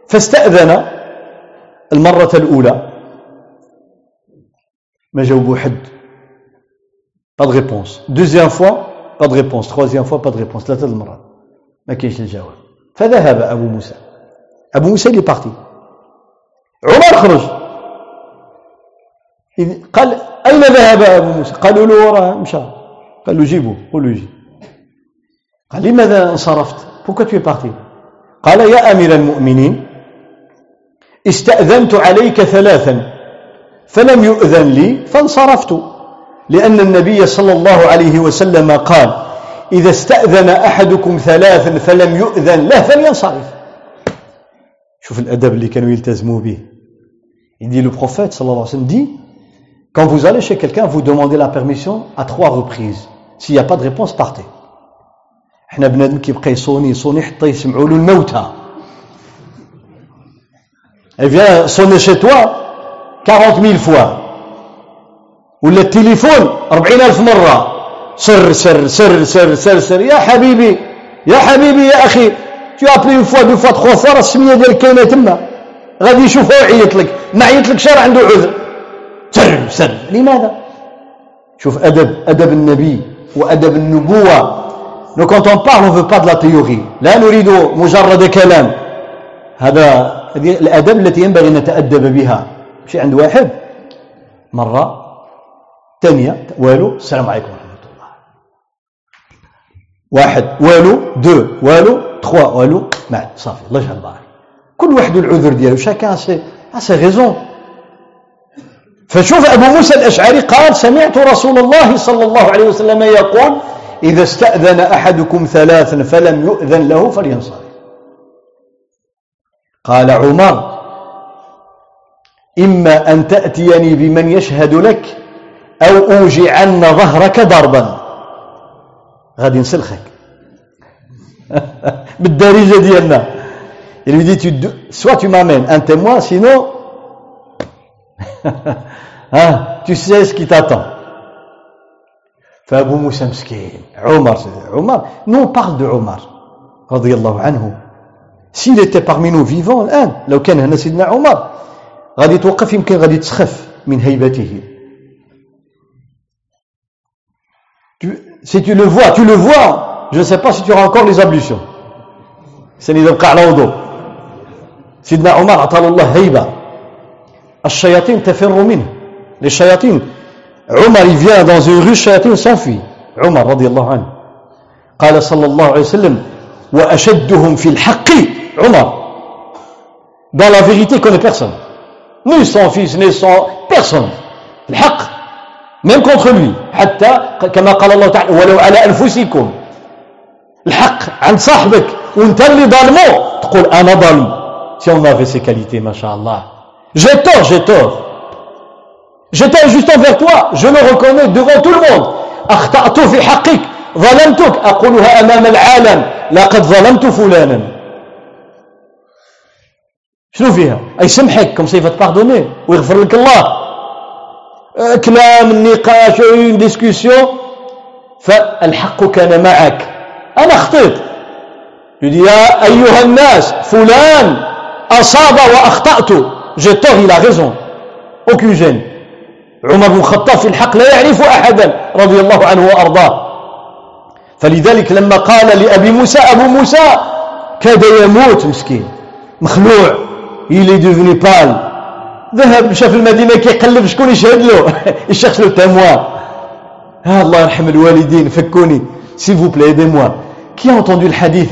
فاستأذن المرة الأولى ما جاوبوا حد pas de réponse. Deuxième fois pas de réponse. Troisième fois pas de réponse. ثلاثة المرات ما كاينش الجواب فذهب أبو موسى أبو موسى اللي بارتي عمر خرج قال أين ذهب أبو موسى قالوا له وراه مشى قال له جيبوه قولوا يجي قال لماذا انصرفت؟ Pourquoi tu es parti? قال يا أمير المؤمنين استأذنت عليك ثلاثا فلم يؤذن لي فانصرفت لأن النبي صلى الله عليه وسلم قال إذا استأذن أحدكم ثلاثا فلم يؤذن له فلينصرف. شوف الأدب اللي كانوا يلتزموا به. Il dit le prophète sallallahu alayhi wa sallam dit quand vous allez chez quelqu'un vous demandez la permission à trois reprises. S'il n'y a pas de réponse partez. إحنا بنادم كيبقى يصوني يصوني حتى يسمعوا له الموتى. Eh bien, sonner chez toi 40 000 fois. ولا التليفون؟ 40 ألف مرة. سر سر سر سر سر سر. يا حبيبي يا حبيبي يا tu as appelé une fois deux fois trois fois راه السمية ديالك كاينة تما. غادي يشوفها ويعيط لك. ما عيط لك شارع عنده عذر. سر سر. لماذا؟ شوف أدب أدب النبي وأدب النبوة. Donc quand on parle, on ne veut pas de la théorie. لا نريد مجرد كلام. هذا الأدب التي ينبغي أن نتأدب بها. شيء عند واحد مرة ثانية والو السلام عليكم ورحمة الله. واحد والو دو والو تخوا والو ما صافي الله يجعل بارك. كل واحد العذر ديالو chacun ses ses raisons. فشوف أبو موسى الأشعري قال سمعت رسول الله صلى الله عليه وسلم يقول إذا استأذن أحدكم ثلاثا فلم يؤذن له فلينصرف. قال عمر إما أن تأتيني بمن يشهد لك أو أوجعن ظهرك ضربا. غادي نسلخك. بالدارجة ديالنا. Il lui dit, tu, soit tu m'amènes un témoin, sinon, hein, tu sais ce qui t'attend. فأبو موسى مسكين عمر عمر on parle de Omar رضي الله عنه. S'il était parmi nous vivants الآن لو كان هنا سيدنا عمر غادي توقف يمكن غادي تسخف من هيبته. Tu, si tu le vois tu le vois je ne sais pas si tu auras encore les ablutions. سني يبقى على وضوء سيدنا عمر أعطاه الله هيبة. الشياطين تفر منه. للشياطين عمر il vient dans une rue الشياطين s'enfuit رضي الله عنه. قال صلى الله عليه وسلم وأشدهم في الحق. عمر. Dans la vérité il connaît personne. Ni son fils ni son personne. الحق. Même contre lui. حتى كما قال الله تعالى ولو على أنفسكم. الحق عند صاحبك. وانت اللي ظالمه. تقول أنا ظالم. Si on avait ces qualités ما j'ai tort j'ai tort. J'étais injuste envers toi, je le reconnais devant tout le monde. أخطأت في حقك. ظلمتك. أقولها أمام العالم. لقد ظلمت فلانا. شنو فيها؟ يسمحك comme ça il va pardonner ويغفر لك الله. كلام النقاش une discussion فالحق كان معك. أنا خطيت يا أيها الناس فلان أصاب وأخطأت. j'ai tort il a raison. عمر بن الخطاب في الحق لا يعرف أحدا رضي الله عنه وأرضاه. فلذلك لما قال لأبي موسى أبو موسى كاد يموت مسكين مخلوع il est devenu pâle ذهب شاف المدينة كيقلب شكون يشهد له؟ il cherche le témoin ah, الله يرحم الوالدين فكوني vous plaît aidez-moi. Qui a entendu hadith?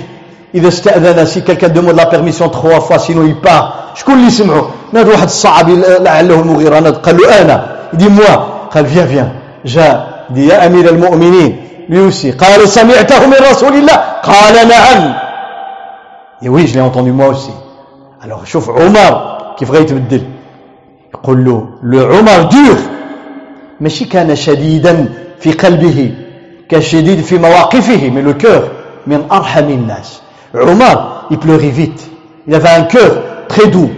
إذا استأذن si quelqu'un demande la permission trois fois sinon il part شكون اللي سمعه نادى واحد الصعب لعله المغيرة. قال له أنا. dit moi. قال viens viens. جاء dit يا أمير المؤمنين. aussi قال سمعته من رسول الله. قال نعم. oui je l'ai entendu moi aussi. Alors شوف عمر. كيف غيتبدل يقول له لعمر دور ماشي كان شديدا في قلبه كشديد في مواقفه من لو كور من أرحم الناس. عمر il pleurait vite il avait un cœur très doux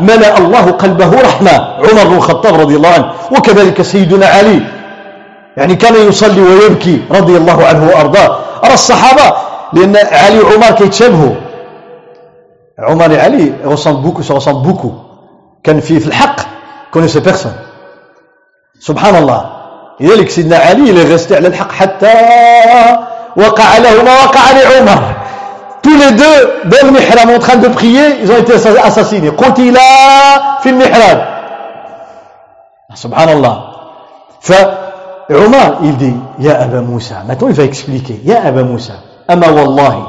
ملأ الله قلبه رحمة عمر بن الخطاب رضي الله عنه وكذلك سيدنا علي يعني كان يصلي ويبكي رضي الله عنه وأرضاه أرى الصحابة لأن علي وعمر كيتشابهوا عمر Ali ressemblent beaucoup, se ressemblent beaucoup. كان في في الحق connaissait personne. سبحان الله. لذلك سيدنا علي est resté على الحق حتى وقع له ما وقع لعمر. Tous les deux dans le mihrab en train de prier, ils ont été assassinés. في المحراب. سبحان الله. فعمر il dit يا أبا موسى maintenant il va expliquer يا أبا موسى أما والله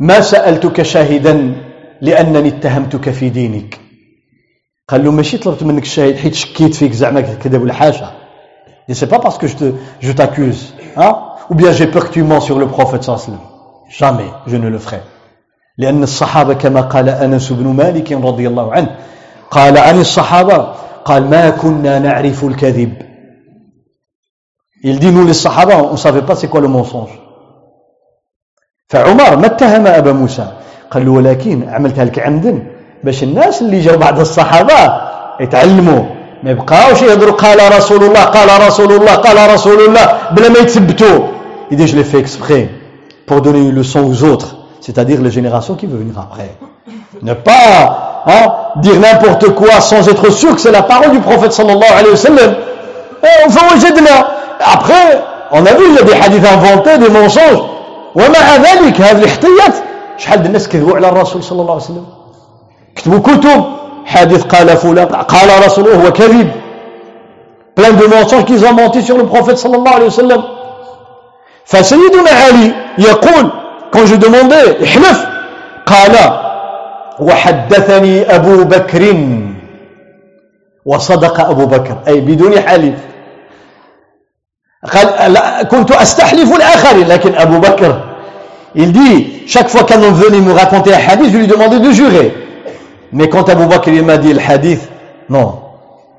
ما سألتك شاهدا لأنني اتهمتك في دينك قال له ماشي طلبت منك الشاهد حيت شكيت فيك زعما كذا ولا حاجة Et c'est pas parce que je te, je t'accuse, hein, ou bien j'ai peur que tu mens sur le prophète sallallahu. Jamais, je ne le ferai. لأن الصحابة كما قال أنس بن مالك رضي الله عنه قال عن الصحابة قال ما كنا نعرف الكذب. Il dit nous les sahaba on savait pas c'est quoi le mensonge. فعمر ما اتهم أبا موسى؟ قال له ولكن عملتها لك عمدا. باش الناس اللي جاوا بعد الصحابة يتعلموا. ما يبقاوش يهضروا قال رسول الله قال رسول الله قال رسول الله بلا ما يتثبتوا. Dit je l'ai fait exprès. pour donner une leçon aux autres c'est-à-dire les générations qui vont venir après ne pas hein, dire n'importe quoi sans être sûr que c'est la parole du prophète sallallahu alayhi wa sallam enfin après on a vu il y a des hadiths inventés des mensonges ومع ذلك هذه الاحتياط شحال الناس كذبوا على الرسول صلى الله عليه وسلم كتبوا كتب حادث قال فلان قال رسول هو كذب plein de mensonges qu'ils ont menti sur le prophète صلى الله عليه وسلم فسيدنا علي يقول quand je demandais احلف قال وحدثني أبو بكر وصدق أبو بكر أي بدون حليف قال كنت أستحلف الآخرين لكن أبو بكر Il dit, chaque fois qu'un homme venait me raconter un hadith, je lui demandais de jurer. Mais quand Abu Bakr il m'a dit le hadith, non.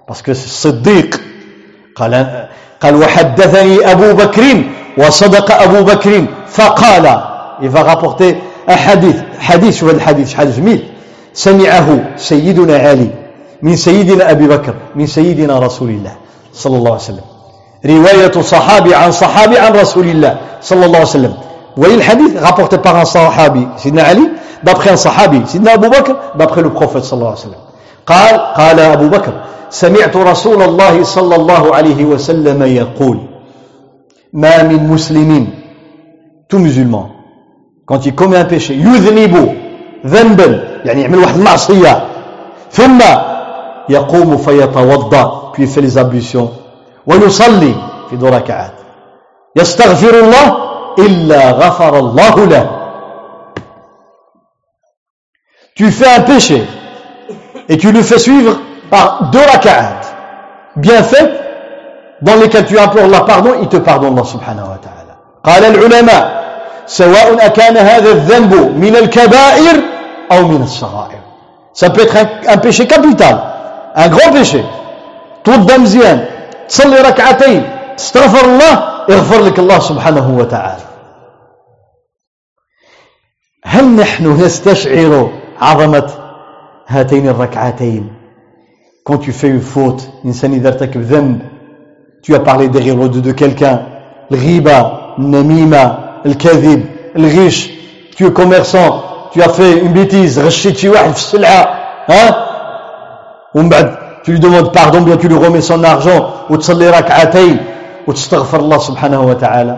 Parce que Siddiq, قال وحدثني أبو بكر وصدق أبو بكر فقال il va rapporter un hadith hadith شوف الحديث حديث جميل سمعه سيدنا علي من سيدنا أبي بكر من سيدنا رسول الله صلى الله عليه وسلم. رواية صحابي عن صحابي عن رسول الله صلى الله عليه وسلم. hadith rapporté par un sahabi, Sidna Ali, d'après un sahabi, Sidna Abu Bakr, d'après le prophète sallallahu alayhi wa sallam. قال قال أبو بكر سمعت رسول الله صلى الله عليه وسلم يقول ما من مسلم tout musulman quand il commet un péché يذنب ذنبا يعني يعمل واحد المعصية ثم يقوم فيتوضأ puis fait les ablutions ويصلي في دو ركعات. يستغفر الله إلا غفر الله له. Tu fais un péché et tu le fais suivre par deux raka'at bien fait dans lesquels tu implores Allah pardon, il te pardonne Allah subhanahu wa ta'ala. قال العلماء سواء أكان هذا الذنب من الكبائر أو من الصغائر. Ça peut être un, un péché capital, un grand péché. توضى مزيان تصلي ركعتين تستغفر الله يغفر لك الله سبحانه وتعالى هل نحن نستشعر الركعتين quand tu fais une faute إنسان إذا ارتكب ذنب tu as parlé derrière le dos de quelqu'un. الغيبة النميمة الكذب الغش tu es commerçant tu as fait une bêtise غشيت شي واحد في السلعة ها ومن بعد tu lui demandes pardon bien tu lui remets son argent وتصلي ركعتين وتستغفر الله سبحانه وتعالى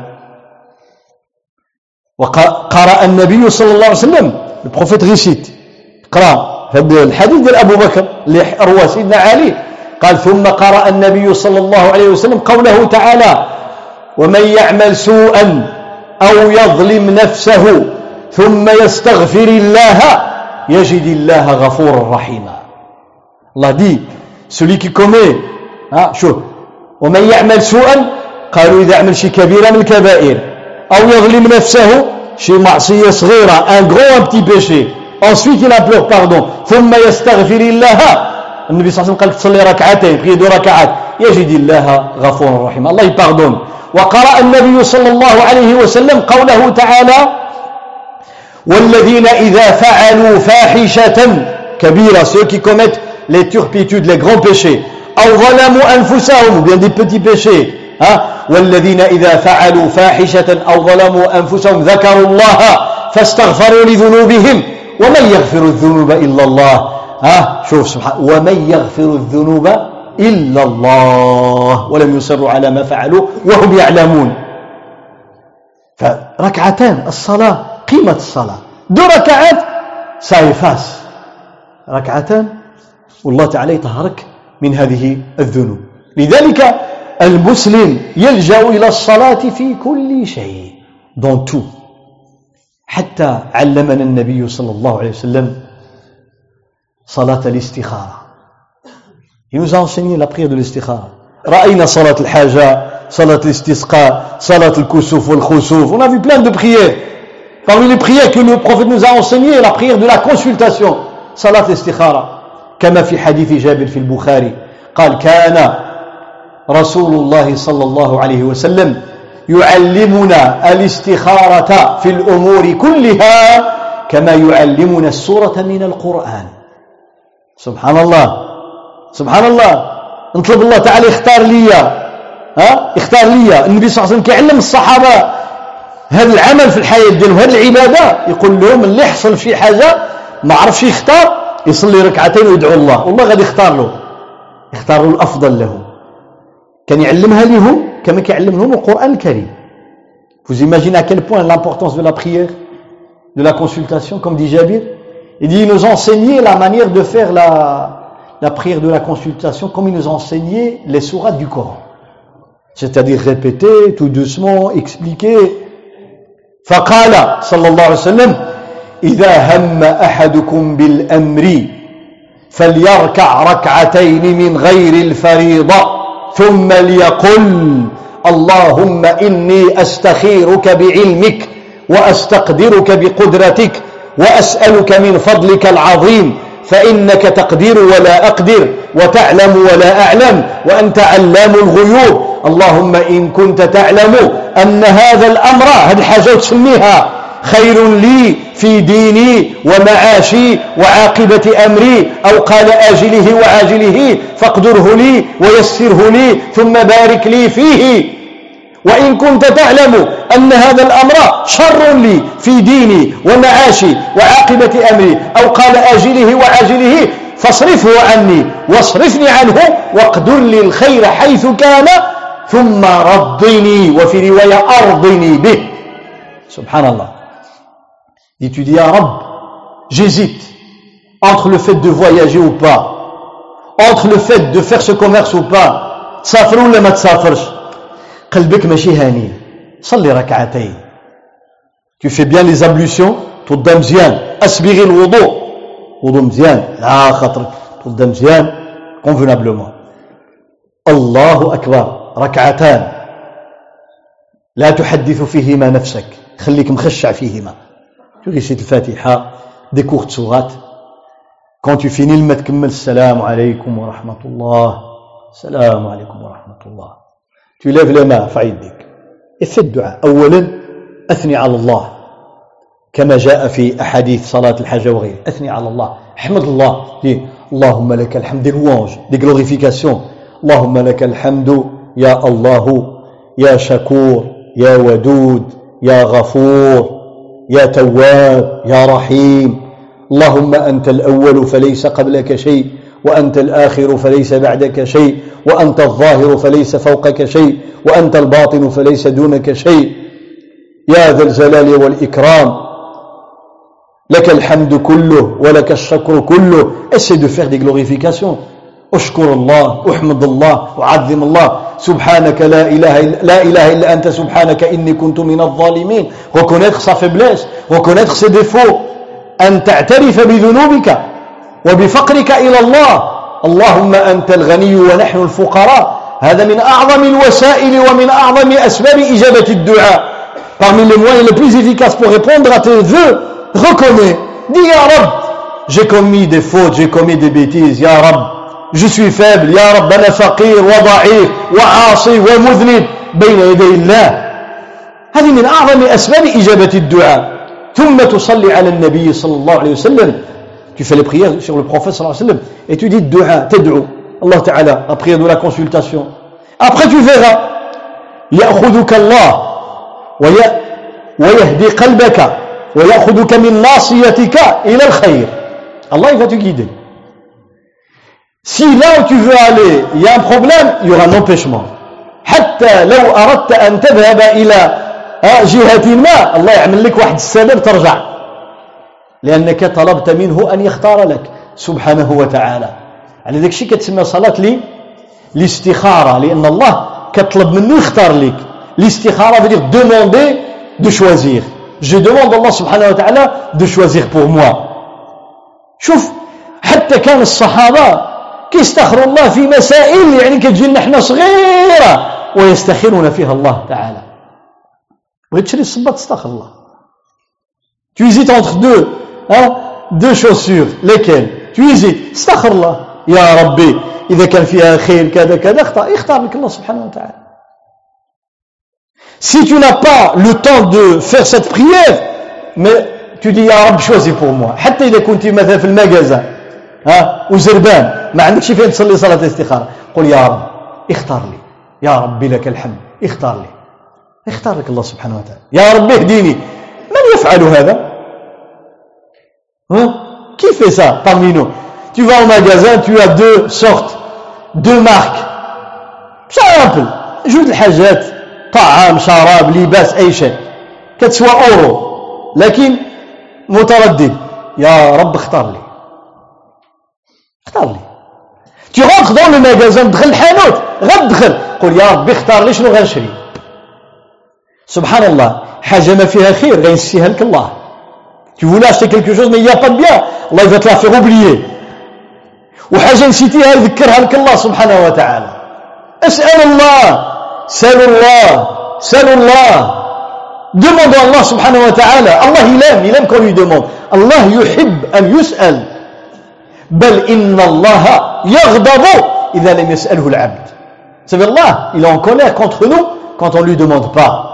وقرأ النبي صلى الله عليه وسلم البروفيت غيسيت قرأ هذا الحديث ديال أبو بكر اللي رواه سيدنا علي. قال ثم قرأ النبي صلى الله عليه وسلم قوله تعالى ومن يعمل سوءا أو يظلم نفسه ثم يستغفر الله يجد الله غفورا رحيما. الله dit celui qui commet ها شوف. ومن يعمل سوءا قالوا إذا عمل شي كبيرة من الكبائر أو يظلم نفسه شي معصية صغيرة un gros un petit péché ensuite il implore pardon. ثم يستغفر الله النبي صلى الله عليه وسلم قال تصلي ركعتين prier deux ركعات يجد الله غفورا رحيما الله يباردون وقرأ النبي صلى الله عليه وسلم قوله تعالى والذين إذا فعلوا فاحشة كبيرة ceux qui commettent les turpitudes les grands péchés. أو ظلموا أنفسهم ou bien des petits péchés والذين إذا فعلوا فاحشة أو ظلموا أنفسهم ذكروا الله فاستغفروا لذنوبهم ومن يغفر الذنوب إلا الله؟ ها؟ شوف سبحان ومن يغفر الذنوب إلا الله؟ ولم يصروا على ما فعلوا وهم يعلمون. فركعتان الصلاة قيمة الصلاة. deux ركعات ça efface ركعتان والله تعالى يطهرك من هذه الذنوب. لذلك المسلم يلجأ إلى الصلاة في كل شيء. Dans tout. حتى علمنا النبي صلى الله عليه وسلم صلاة الاستخارة. Il nous a enseigné la prière. رأينا صلاة الحاجة صلاة الاستسقاء صلاة الكسوف والخسوف. On a vu plein de prières. Parmi les prières que le prophète nous a enseignées la prière de la consultation. صلاة الاستخارة. كما في حديث جابر في البخاري. قال كان رسول الله صلى الله عليه وسلم يعلمنا الاستخارة في الأمور كلها كما يعلمنا السورة من القرآن. سبحان الله. سبحان الله. نطلب الله تعالى يختار لي. ها؟ يختار لي. النبي صلى الله عليه وسلم كيعلم الصحابة هذا العمل في الحياة ديالهم هذه العبادة. يقول لهم اللي يحصل في حاجة ما عرفش يختار يصلي ركعتين ويدعو الله. والله غادي يختار له. يختار الأفضل له كان يعلمها لهم كما كيعلم لهم القرآن الكريم Vous imaginez à quel point l'importance de la prière, de la consultation, comme dit Jabir Il dit, il nous enseignait la manière de faire la, la prière de la consultation, comme il nous enseignait les sourates du Coran. C'est-à-dire répéter tout doucement, expliquer. فقال صلى الله عليه وسلم إذا هم أحدكم بالأمر فليركع ركعتين من غير الفريضة ثم ليقل اللهم إني أستخيرك بعلمك وأستقدرك بقدرتك وأسألك من فضلك العظيم فإنك تقدر ولا أقدر وتعلم ولا أعلم وأنت علام الغيوب اللهم إن كنت تعلم أن هذا الأمر هذه حاجة تسميها خير لي في ديني ومعاشي وعاقبة أمري أو قال آجله وعاجله فاقدره لي ويسره لي ثم بارك لي فيه. وإن كنت تعلم أن هذا الأمر شر لي في ديني ومعاشي وعاقبة أمري أو قال آجله وعاجله فاصرفه عني واصرفني عنه واقدر لي الخير حيث كان ثم رضني وفي رواية أرضني به. سبحان الله. Et tu dis, ah Rab, j'hésite entre le fait de voyager ou pas, entre le fait de faire ce commerce ou pas, تسافر ولا ما تسافرش قلبك ماشي هاني صلي ركعتين tu fais bien les ablutions توضى مزيان اسبغي الوضوء وضوء مزيان لا خاطرك توضى مزيان convenablement. الله اكبر ركعتان لا تحدث فيهما نفسك خليك مخشع فيهما tu récites le Fatiha, des courtes sourates. Quand tu finis le mettre comme salam alaykum wa rahmatullah, salam alaykum wa rahmatullah. Tu lèves les mains, فعيدك. Et fais le dua. أولا أثني على الله كما جاء في أحاديث صلاة الحاجة وغيره أثني على الله احمد الله دي اللهم لك الحمد des louanges des glorifications اللهم لك الحمد يا الله يا شكور يا ودود يا غفور يا تواب يا رحيم. اللهم أنت الأول فليس قبلك شيء وأنت الآخر فليس بعدك شيء وأنت الظاهر فليس فوقك شيء وأنت الباطن فليس دونك شيء. يا ذا الجلال والإكرام. لك الحمد كله ولك الشكر كله. Essaie de faire des أشكر الله أحمد الله أعظم الله. سبحانك لا إله إلا, لا إله إلا أنت سبحانك إني كنت من الظالمين. reconnaître sa faiblesse reconnaître ses défauts أن تعترف بذنوبك وبفقرك إلى الله. اللهم أنت الغني ونحن الفقراء. هذا من أعظم الوسائل ومن أعظم أسباب إجابة الدعاء. Parmi les moyens les plus efficaces pour répondre à tes vœux reconnais. Dis Ya Rab j'ai commis des fautes j'ai commis des bêtises. Ya Rab je suis faible. يا رب أنا فقير وضعيف وعاصي ومذنب بين يدي الله هذه من أعظم أسباب إجابة الدعاء ثم تصلي على النبي صلى الله عليه وسلم tu fais les prières sur le prophète صلى الله عليه وسلم et tu dis dua تدعو الله تعالى la prière de la consultation. Après tu verras. يأخذك الله ويهدي قلبك ويأخذك من ناصيتك إلى الخير Allah il va guider. Si là où tu veux aller il y a un problème il y aura un empêchement. حتى لو أردت أن تذهب إلى جهة ما الله يعمل لك واحد السبب ترجع لأنك طلبت منه أن يختار لك سبحانه وتعالى يعني ذاك الشيء كتسمى صلاة لي الاستخارة لأن الله كطلب منه يختار لك الاستخارة veut dire demander de choisir. Je demande Allah سبحانه وتعالى de choisir pour moi. شوف حتى كان الصحابة كيستخروا الله في مسائل يعني كتجي لنا حنا صغيرة ويستخيرون فيها الله تعالى. بغيت تشري الصباط استخر الله. Tu hésites entre deux hein, deux chaussures. Lesquelles? Tu hésites. استخر الله. يا ربي إذا كان فيها خير كذا كذا اختار يختار لك الله سبحانه وتعالى. Si tu n'as pas le temps de faire cette prière mais tu dis يا رب choisis pour moi. حتى إذا كنت مثلا في المجازة ها وزربان. ما عندكش فين تصلي صلاة الاستخارة؟ قل يا رب اختار لي. يا ربي لك الحمد اختار لي. اختار لك الله سبحانه وتعالى. يا رب اهديني. من يفعل هذا؟ hein? qui fait ça parmi nous tu vas au magasin tu as deux sortes deux marques. Simple. جود الحاجات طعام شراب لباس أي شيء كتسوى أورو لكن متردد يا رب اختار لي. اختار لي. Dans le magasin دخل الحانوت غتدخل قول يا ربي اختار لي شنو غنشري سبحان الله حاجة ما فيها خير غينسيها لك الله tu voulais acheter quelque chose mais il n'y a pas de bien الله oublier وحاجة نسيتيها يذكرها لك الله سبحانه وتعالى اسأل الله سأل الله سأل الله demande Allah Allah il aime il aime qu'on lui demande Allah يحب أن يسأل بل إن الله يغضب إذا لم يسأله العبد savez Allah il est en colère contre nous quand on lui demande pas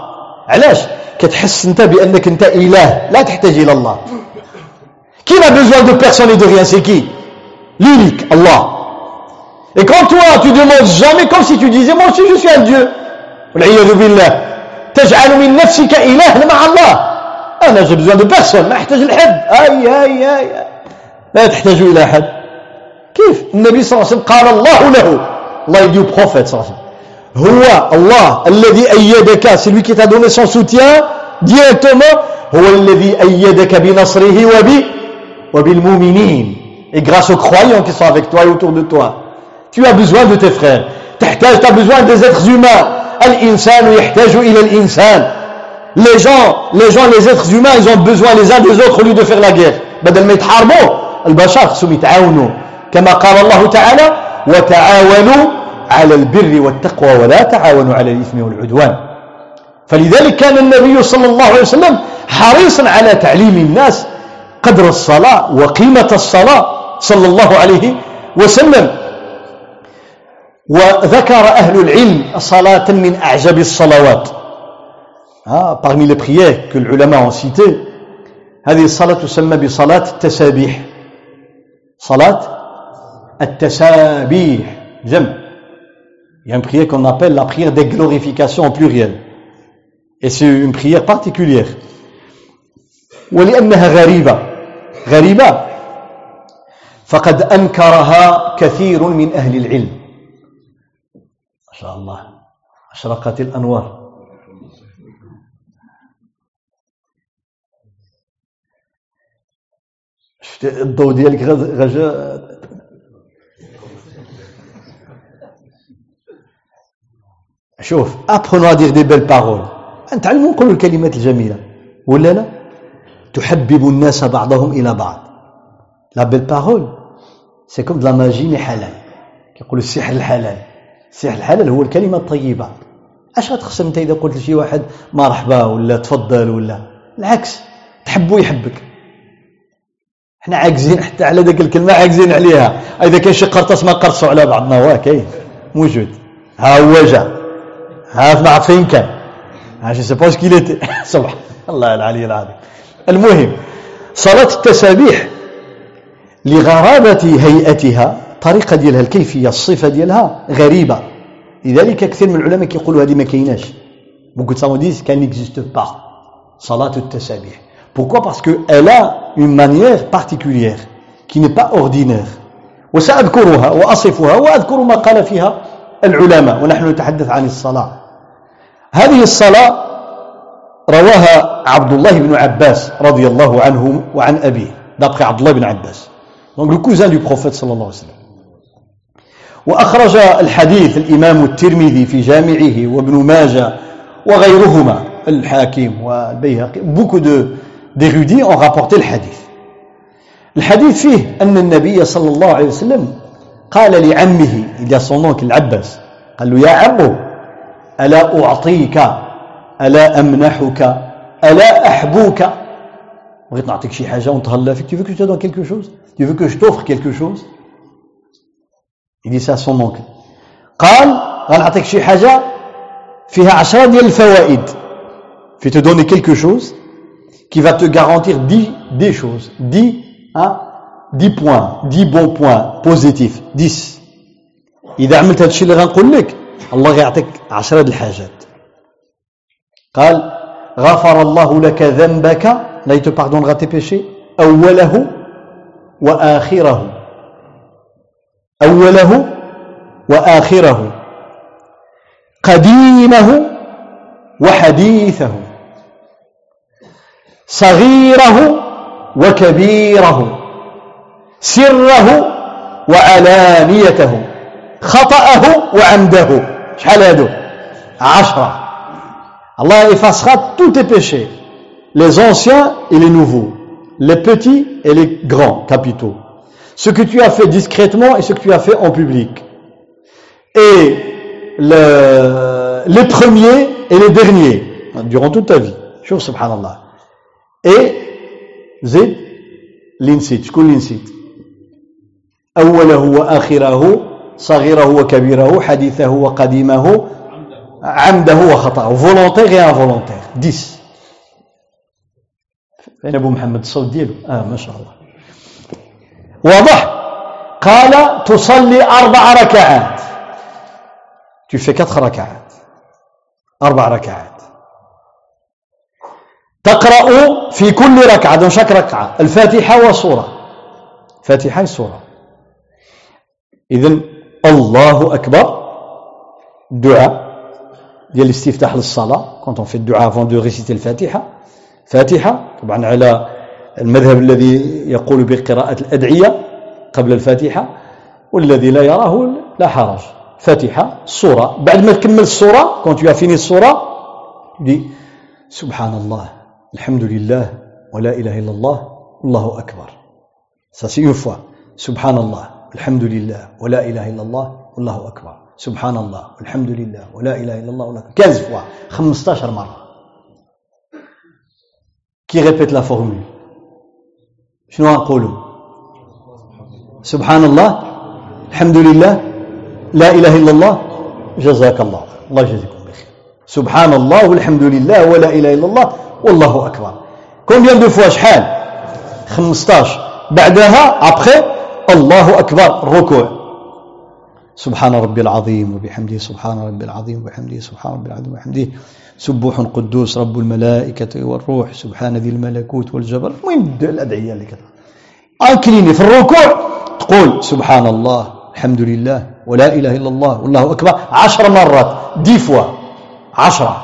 علاش كتحس انت بانك انت اله لا تحتاج الى الله qui n'a besoin de personne et de rien c'est qui l'unique Allah et quand toi tu demandes jamais comme si tu disais moi aussi je suis un Dieu والعياذ بالله تجعل من نفسك إله مع الله أنا j'ai besoin de personne ما أحتاج لحد أي أي أي لا تحتاج إلى أحد كيف النبي صلى الله عليه وسلم قال الله له الله يدي prophète صلى الله عليه وسلم هو Allah الذي أيدك celui qui t'a donné son soutien directement هو الذي أيدك بنصره وب وبالمؤمنين et grâce aux croyants qui sont avec toi et autour de toi tu as besoin de tes frères تحتاج tu as besoin des êtres humains الإنسان يحتاج إلى الإنسان les gens les gens les êtres humains ils ont besoin les uns des autres au lieu de faire la guerre بدل ما يتحاربوا البشر خصهم يتعاونوا كما قال الله تعالى وتعاونوا على البر والتقوى ولا تعاونوا على الإثم والعدوان فلذلك كان النبي صلى الله عليه وسلم حريصا على تعليم الناس قدر الصلاة وقيمة الصلاة صلى الله عليه وسلم. وذكر أهل العلم صلاة من أعجب الصلوات. ah, parmi les prières que les ulama ont citées هذه الصلاة تسمى بصلاة التسابيح. صلاة التسابيح جمع Il y a une prière qu'on appelle la prière des glorifications en pluriel. Et c'est une prière particulière. ولأنها غريبة غريبة فقد أنكرها كثير من أهل العلم ما شاء الله أشرقت الأنوار الضوء ديالك غجا شوف à dire des belles paroles. نتعلموا نقولوا الكلمات الجميلة. ولا لا؟ تحبب الناس بعضهم إلى بعض. Belle parole. C'est comme de la magie mais حلال كيقولوا السحر الحلال. السحر الحلال هو الكلمة الطيبة. اش غتخسر أنت إذا قلت لشي واحد مرحبا ولا تفضل ولا. العكس. تحبه يحبك. إحنا عاجزين حتى على ذاك الكلمة عاجزين عليها. إذا كان شي قرطاس ما قرصوا على بعضنا واه كاين. موجود. ها هو جا. ها ما عرف فين كان. je sais pas quel سبحان الله العلي العظيم. المهم صلاة التسابيح لغرابة هيئتها طريقة ديالها الكيفية الصفة ديالها غريبة. لذلك كثير من العلماء كيقولوا هذه ما كايناش. Savants disent qu'elle n'existe pas. صلاة التسابيح. Pourquoi? Parce que elle a une manière particulière qui n'est pas ordinaire. وسأذكرها وأصفها وأذكر ما قال فيها العلماء ونحن نتحدث عن الصلاة. هذه الصلاة رواها عبد الله بن عباس رضي الله عنه وعن أبيه d'après عبد الله بن عباس. Donc le cousin du prophète صلى الله عليه وسلم. وأخرج الحديث الإمام الترمذي في جامعه وابن ماجه وغيرهما الحاكم والبيهقي beaucoup de d'érudits ont rapporté le hadith. الحديث فيه أن النبي صلى الله عليه وسلم قال لعمه إلى صنوك العباس قال له يا عمو ألا أعطيك؟ ألا أمنحك؟ ألا أحبوك؟ بغيت نعطيك شي حاجة ونتهلا فيك. Tu veux que je te donne quelque chose tu veux que je t'offre quelque chose il dit ça à son oncle قال غنعطيك شي حاجة؟ فيها عشرة ديال الفوائد. في te donner quelque chose qui va te garantir 10 des choses. 10 hein 10 points 10 bons points positifs. 10 إذا عملت هذا الشيء اللي غنقول لك الله 10 د الحاجات. قال غفر الله لك ذنبك لا te pardonnera tes péchés أوله وآخره. أوله وآخره. قديمه وحديثه. صغيره وكبيره سره وعلانيته خطأه وعمده شحال هادو عشرة الله effacera tous tes péchés les anciens et les nouveaux les petits et les grands capitaux ce que tu as fait discrètement et ce que tu as fait en public. Et le, les premiers et les derniers, durant toute ta vie. شوف سبحان الله. Et زد l'insit, شكون l'insit أوله وآخره صغيره وكبيره حديثه وقديمه عمده وخطأه volontaire et involontaire. 10 فين أبو محمد الصوت ديالو. آه ما شاء الله. واضح. قال تصلي أربع ركعات. Tu fais quatre ركعات. أربع ركعات. تقرأ في كل ركعة dans chaque ركعة الفاتحة وسورة فاتحة سورة إذن الله أكبر. دعاء ديال الاستفتاح للصلاة. On fait الدعاء avant de réciter الفاتحة. فاتحة طبعا على المذهب الذي يقول بقراءة الأدعية قبل الفاتحة. والذي لا يراه لا حرج. فاتحة الصورة بعد ما تكمل الصورة كنت as fini الصورة دي سبحان الله. الحمد لله ولا إله إلا الله الله أكبر. Fois سبحان الله الحمد لله ولا إله إلا الله والله أكبر. سبحان الله والحمد لله ولا إله إلا الله والله أكبر. 15 fois. 15 مرة. Répète la formule? شنو نقولوا سبحان الله الحمد لله لا إله إلا الله. جزاك الله. الله يجزيكم بخير. سبحان الله والحمد لله ولا إله إلا الله. والله أكبر. combien de fois شحال 15 بعدها après الله أكبر الركوع سبحان ربي العظيم وبحمده سبحان ربي العظيم وبحمده سبحان ربي العظيم وبحمده سبوح قدوس رب الملائكة والروح سبحان ذي الملكوت والجبر وين الأدعية اللي كذا أكليني في الركوع تقول سبحان الله الحمد لله ولا إله إلا الله والله أكبر عشر مرات دي فوا عشرة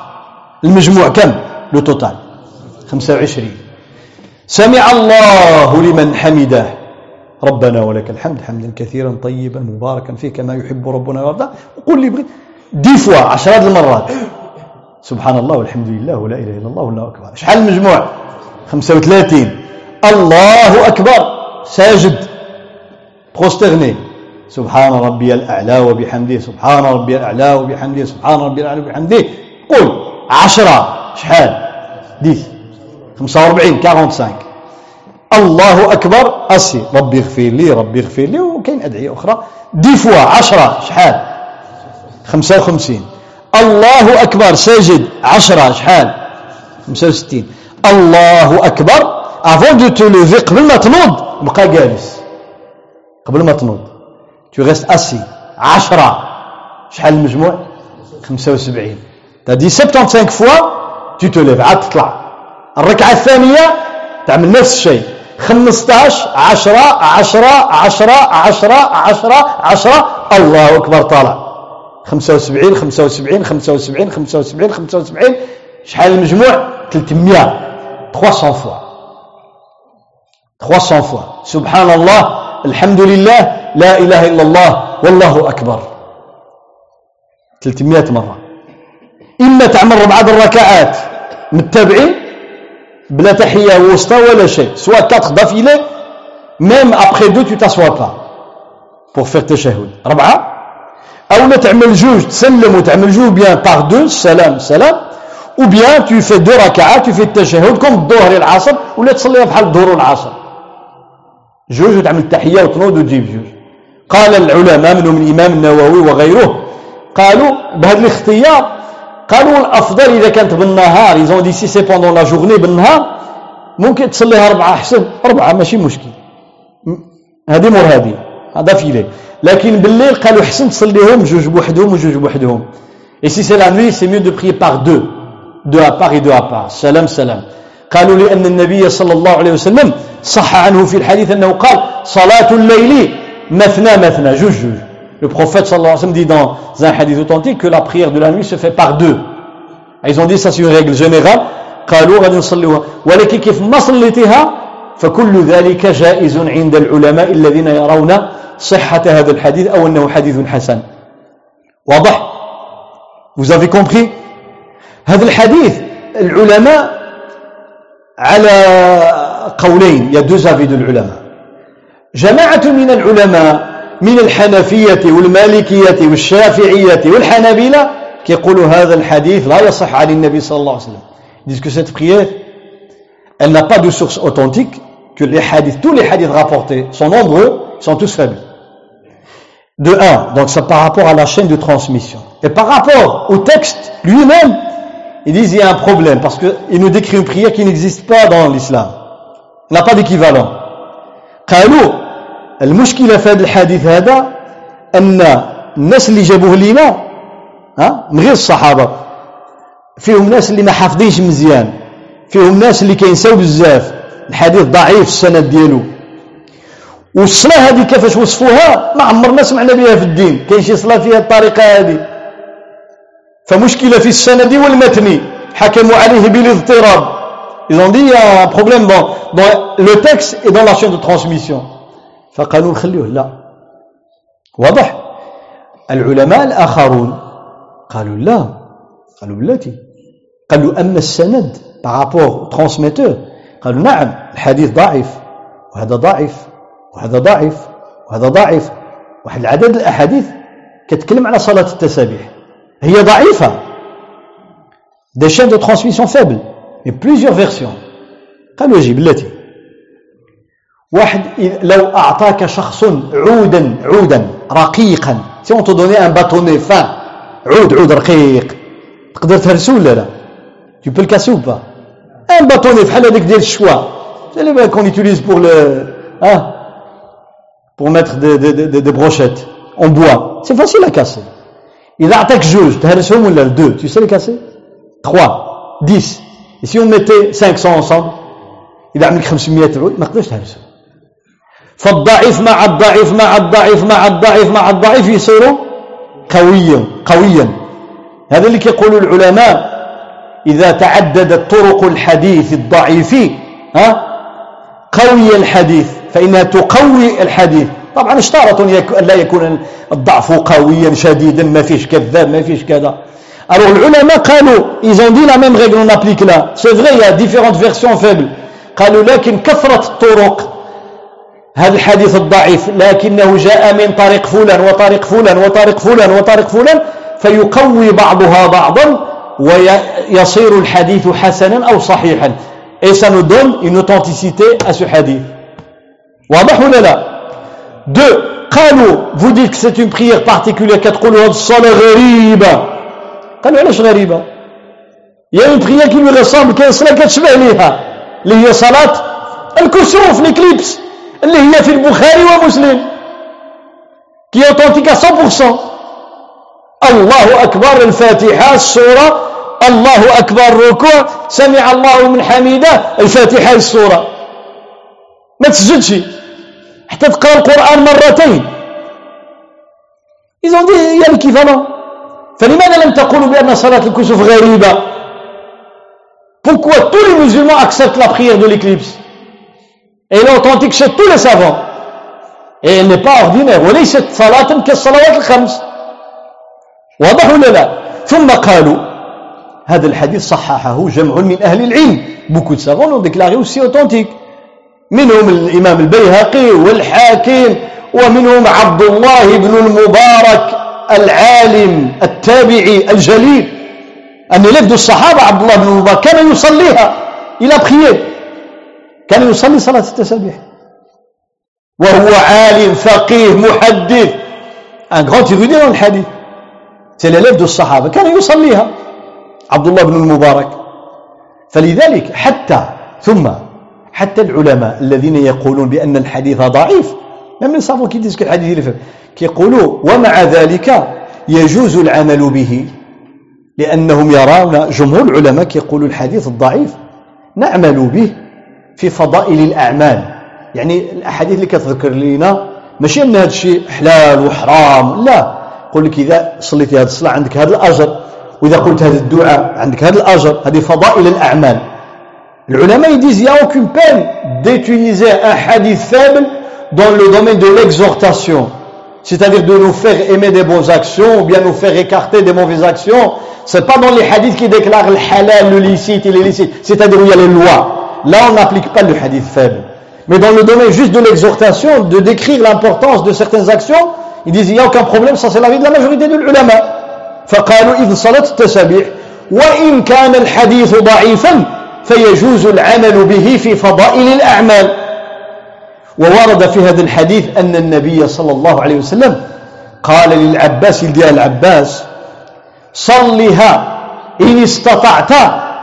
المجموع كم le total خمسة وعشرين. سمع الله لمن حمده. ربنا ولك الحمد حمدا كثيرا طيبا مباركا فيه كما يحب ربنا ويرضى. وقل لي بغيت dix fois عشرات المرات. سبحان الله والحمد لله ولا إله إلا الله والله أكبر. شحال المجموع 35 الله أكبر. ساجد. prosterné سبحان ربي الأعلى وبحمده سبحان ربي الأعلى وبحمده سبحان ربي الأعلى وبحمده. قل عشرة. شحال؟ 10 45 45 الله أكبر أسي ربي اغفر لي ربي اغفر لي. وكاين أدعية أخرى. dix fois عشرة شحال؟ خمسة وخمسين. الله أكبر ساجد عشرة شحال؟ خمسة وستين. الله أكبر avant de te lever قبل ما تنوض بقى جالس. قبل ما تنوض. tu restes assis عشرة. شحال المجموع؟ خمسة وسبعين. tu dis 75 fois tu te lèves عاد تطلع. الركعة الثانية تعمل نفس الشيء. 15 10 10 10 10 10 10 الله أكبر طالع. 75 75 75 75 75 شحال المجموع؟ 300 300 فوا. 300 فوا. سبحان الله الحمد لله. لا إله إلا الله. والله أكبر. 300 مرة. إما تعمل ربعة الركعات متابعين بلا تحية وسطى ولا شيء. سواء 4 d'affilée même après deux tu t'assois pas pour faire تشهد ربعة أو لا تعمل جوج تسلم وتعمل جوج bien par deux سلام سلام ou bien tu fais deux ركعات tu fais التشهد comme الظهر العصر ولا تصليها بحال الظهر والعصر جوج وتعمل التحية وتنوض وتجيب جوج قال العلماء منهم الإمام النووي وغيره قالوا بهذا الاختيار قالوا الأفضل إذا كانت بالنهار. إذا دي si c'est pendant la journée بالنهار ممكن تصليها أربعة أحسن. أربعة ماشي مشكل. هذه مور هذه. هذا فيه لي لكن بالليل قالوا حسن تصليهم جوج بوحدهم وجوج بوحدهم. Et si c'est la nuit, c'est mieux de prier par deux. Deux à part et deux à part. Salam, salam. قالوا لأن النبي صلى الله عليه وسلم صح عنه في الحديث أنه قال صلاة الليل مثنى مثنى. جوج جوج. Le prophète sallallahu alayhi wa sallam dit dans un hadith authentique que la prière de la nuit se fait par deux. Ils ont dit ça c'est une règle générale. قالوا غادي نصليوها ولكن كيف ما صليتيها فكل ذلك جائز عند العلماء الذين يرون صحة هذا الحديث أو أنه حديث حسن واضح Vous avez compris هذا الحديث العلماء على قولين a deux avis de العلماء جماعة من العلماء من الحنفية والمالكية والشافعية والحنابلة كيقولوا هذا الحديث لا يصح عن النبي صلى الله عليه وسلم Ils disent que cette prière, elle n'a pas de source authentique, que les hadiths, tous les hadiths rapportés sont nombreux, sont tous faibles. De un, donc c'est par rapport à la chaîne de transmission. Et par rapport au texte lui-même, ils disent il y a un problème, parce qu'il nous décrit une prière qui n'existe pas dans l'islam. n'a pas d'équivalent. قالوا المشكلة في هذا الحديث هذا أن الناس اللي جابوه لنا ها من غير الصحابة فيهم ناس اللي ما حافظينش مزيان فيهم ناس اللي كينساو بزاف الحديث ضعيف السند ديالو. والصلاة هذه كيفاش وصفوها؟ ما عمرنا سمعنا بها في الدين كاين شي صلاة فيها الطريقة هذه. فمشكلة في السند والمتن حكموا عليه بالاضطراب. Ils ont dit il y a un problème dans, dans le texte et dans la chaîne de transmission. فقالوا نخليه لا. واضح. العلماء الآخرون قالوا لا. قالوا بلاتي. قالوا أما السند par rapport transmetteurs قالوا نعم الحديث ضعيف. وهذا ضعيف. وهذا ضعيف. وهذا ضعيف. واحد العدد الأحاديث كتكلم على صلاة التسابيح. هي ضعيفة. Des chaînes de transmission faibles. Mais plusieurs versions. قالوا يجي بلاتي. واحد لو أعطاك شخص عودا عودا رقيقا si on te donnait un bâtonnet fin عود عود رقيق تقدر تهرسه ولا لا tu peux le casser ou pas un bâtonnet بحال هذاك ديال الشوا c'est les qu'on utilise pour le hein pour mettre des, des, des, des brochettes en bois c'est facile à casser إذا أعطاك جوج تهرسهم ولا deux tu sais les casser trois dix et si on mettait 500 ensemble إذا عملك 500 عود ما تقدرش تهرسهم فالضعيف مع الضعيف مع الضعيف مع الضعيف مع الضعيف يصير قويا قويا. هذا اللي كيقولوا العلماء. إذا تعددت طرق الحديث الضعيف ها؟ قوي الحديث فإنها تقوي الحديث. طبعا اشترطوا أن لا يكون الضعف قويا شديدا ما فيش كذاب ما فيش كذا. Alors العلماء قالوا ils ont dit la même règle on applique là. C'est vrai il y a différentes versions faibles. قالوا لكن كثرة الطرق هذا الحديث الضعيف لكنه جاء من طريق فلان وطريق فلان وطريق فلان وطريق فلان فيقوي بعضها بعضا ويصير الحديث حسنا أو صحيحا. Et ça nous donne une authenticité à. واضح ولا لا؟ Deux, قالوا vous dites que c'est une prière particulière كتقولوا هذه الصلاة غريبة. قالوا علاش غريبة؟ Il y a une prière qui lui ressemble كاين صلاة كتشبه ليها اللي هي صلاة الكسوف l'éclipse. اللي هي في البخاري ومسلم. authentique à 100% الله أكبر الفاتحة السورة. الله أكبر الركوع سمع الله من حميدة الفاتحة السورة. ما تسجدش. حتى تقرأ القرآن مرتين. إذا هي الكفالة فلماذا لم تقولوا بأن صلاة الكسوف غريبة؟ Pourquoi tous les musulmans acceptent la prière de l'éclipse. Elle est authentique chez tous les savants. Et elle n'est pas ordinaire. وليست صلاة كالصلوات الخمس. واضح ولا لا؟ ثم قالوا هذا الحديث صححه جمع من أهل العلم. De savants l'ont déclaré aussi authentique. منهم الإمام البيهقي والحاكم ومنهم عبد الله بن المبارك العالم التابعي الجليل أن لفظ الصحابة عبد الله بن المبارك كان يصليها إلى بخير كان يصلي صلاة التسابيح. وهو عالم فقيه محدث. Un grand érudit dans le hadith. De الصحابة كان يصليها. عبد الله بن المبارك. فلذلك حتى ثم حتى العلماء الذين يقولون بأن الحديث ضعيف. لم يصافوا كي ديسك الحديث اللي كيقولوا ومع ذلك يجوز العمل به. لأنهم يرون جمهور العلماء كيقولوا الحديث الضعيف. نعمل به. في فضائل الأعمال يعني الأحاديث اللي كتذكر لينا ماشي أن هذا الشيء حلال وحرام لا يقول لك إذا صليت هذه الصلاة عندك هذا الأجر وإذا قلت هذا الدعاء عندك هذا الأجر هذه فضائل الأعمال العلماء يديز يا اوكون بان ديتيليزي احاديث حديث فابل دون لو دومين دو ليكزورتاسيون C'est-à-dire de nous faire aimer des bonnes actions ou bien nous faire écarter des mauvaises actions. Ce n'est pas dans les hadiths qui déclarent le halal, le licite et l'illicite. C'est-à-dire. Là on n'applique pas le hadith faible mais dans le domaine juste de l'exhortation de décrire l'importance de certaines actions ils disent il n'y a aucun problème ça c'est l'avis de la majorité de l'ulama فقالوا إذ صلاة التسابيح وإن كان الحديث ضعيفا فيجوز العمل به في فضائل الأعمال وورد في هذا الحديث أن النبي صلى الله عليه وسلم قال للعباس ديال العباس صلها إن استطعت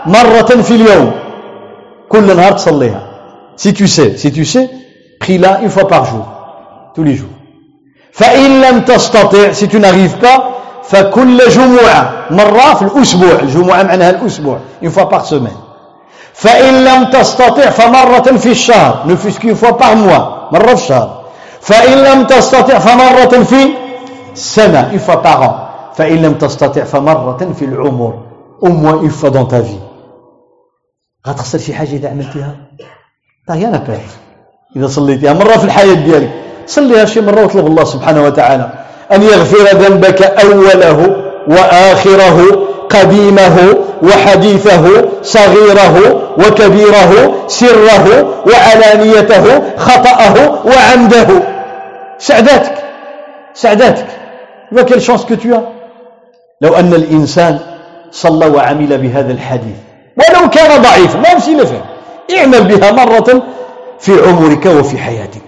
مرة في اليوم si tu sais si tu sais prie-la une fois par jour tous les jours فإن لم تستطع si tu n'arrives pas فكل جمعة مرة في الأسبوع الجمعة معناها الأسبوع une fois par semaine فإن لم تستطع فمرة في الشهر ne fût-ce qu'une fois par mois مرة في الشهر فإن لم تستطع فمرة في سنة une fois par an فإن لم تستطع فمرة في العمر au moins une fois dans ta vie غتخسر شي حاجة إذا عملتيها؟ طيب أنا بير إذا صليتيها مرة في الحياة ديالك صليها شي مرة واطلب الله سبحانه وتعالى أن يغفر ذنبك أوله وآخره قديمه وحديثه صغيره وكبيره سره وعلانيته خطأه وعمده. سعداتك سعداتك. ما tu as. لو أن الإنسان صلى وعمل بهذا الحديث ولو كان ضعيفا. ما يمشي له اعمل بها مرة في عمرك وفي حياتك.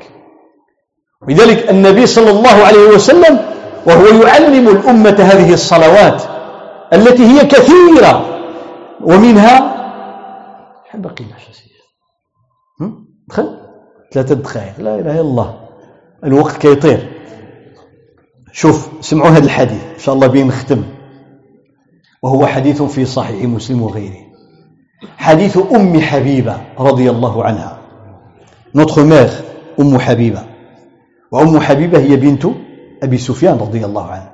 لذلك النبي صلى الله عليه وسلم وهو يعلم الأمة هذه الصلوات التي هي كثيرة. ومنها بقي دخل؟ ثلاثة دقائق لا إله إلا الله. الوقت كيطير. شوف سمعوا هذا الحديث. إن شاء الله بين نختم وهو حديث في صحيح مسلم وغيره. حديث أم حبيبة رضي الله عنها. Notre mère أم حبيبة. وأم حبيبة هي بنت أبي سفيان رضي الله عنه.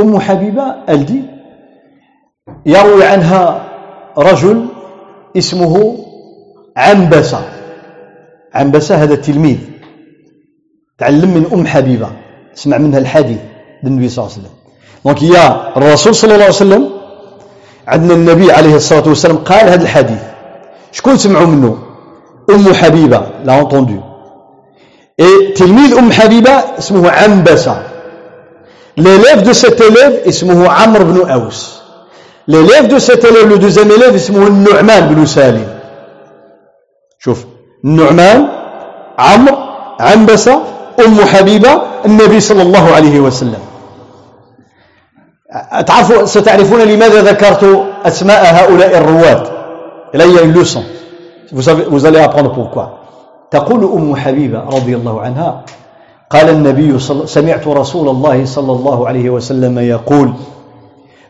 أم حبيبة ألدي يروي عنها رجل اسمه عنبسة. عنبسة هذا التلميذ. تعلم من أم حبيبة سمع منها الحديث للنبي صلى الله عليه وسلم. دونك يا الرسول صلى الله عليه وسلم عندنا النبي عليه الصلاة والسلام قال هذا الحديث. شكون سمعوا منه؟ أم حبيبة لا انتوندو اي تلميذ أم حبيبة اسمه عنبسة L'élève de cet élève اسمه عمرو بن أوس L'élève de cet élève, le deuxième élève اسمه النعمان بن سالم شوف النعمان عمرو عنبسة أم حبيبة النبي صلى الله عليه وسلم. تعرفوا ستعرفون لماذا ذكرت أسماء هؤلاء الرواد. Leçon. Vous, savez, vous allez apprendre pourquoi. تقول أم حبيبة رضي الله عنها قال النبي صل... سمعت رسول الله صلى الله عليه وسلم يقول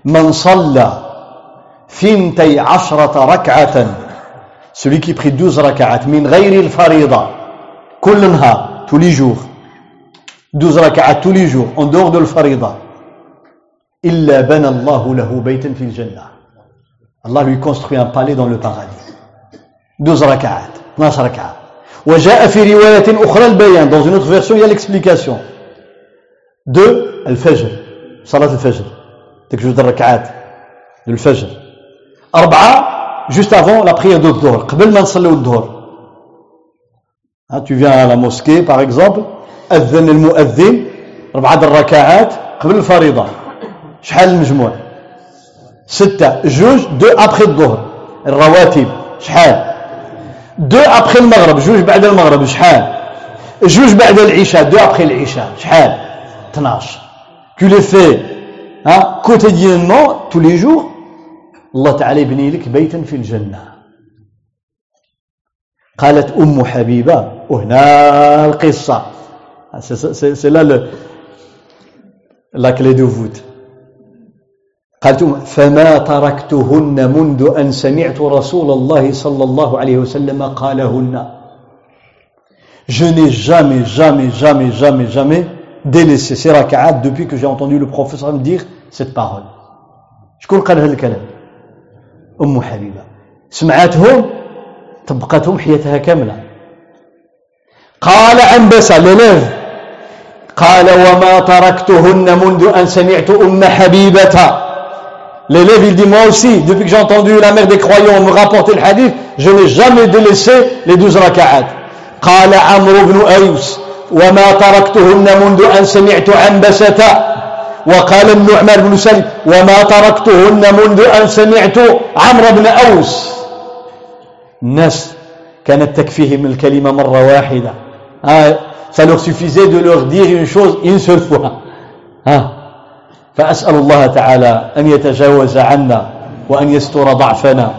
من صلى ثنتي عشرة ركعة celui qui prie 12 ركعات من غير الفريضة كل نهار tous les jours 12 ركعات tous les jours en dehors de الفريضة. إلا بنى الله له بيتا في الجنة. الله lui construit un palais dans le paradis. 12 ركعات 12 ركعة وجاء في رواية أخرى البيان. Dans une autre version il y a l'explication. De الفجر. صلاة الفجر. تك جوج الركعات الفجر أربعة juste avant la prière de الظهر قبل ما نصليو الظهر. Tu viens à la mosquée par exemple. أذن المؤذن. أربعة الركعات قبل الفريضة. شحال المجموع؟ ستة. جوج deux après الظهر. الرواتب شحال؟ deux après المغرب جوج بعد المغرب شحال؟ جوج بعد العشاء deux après العشاء شحال؟ 12 tu les fais hein, quotidiennement tous les الله تعالى يبني لك بيتا في الجنة. قالت أم حبيبة وهنا القصة. Là le, la clé de voûte. قالت فما تركتهن منذ أن سمعت رسول الله صلى الله عليه وسلم قالهن. Je n'ai jamais, jamais, jamais, jamais, jamais délaissé ces raka'at depuis que j'ai entendu le professeur me dire cette parole. شكون قال هذا الكلام؟ أم حبيبة. سمعتهم؟ طبقتهم حياتها كاملة. قال عنبسة لليف قال وما تركتهن منذ أن سمعت أم حبيبة. L'élève, il dit, moi aussi, depuis que j'ai entendu la mère des croyants me rapporter le hadith, je n'ai jamais délaissé les douze raka'at. قال عمرو بن أيوس وما تركتهن منذ أن سمعت عنبسة وقال النعمان بن سلم وما تركتهن منذ أن سمعت عمرو بن أوس الناس كانت تكفيهم الكلمة مرة واحدة ah, ça leur suffisait de leur dire une chose une seule fois ah. فأسأل الله تعالى أن يتجاوز عنا وأن يستر ضعفنا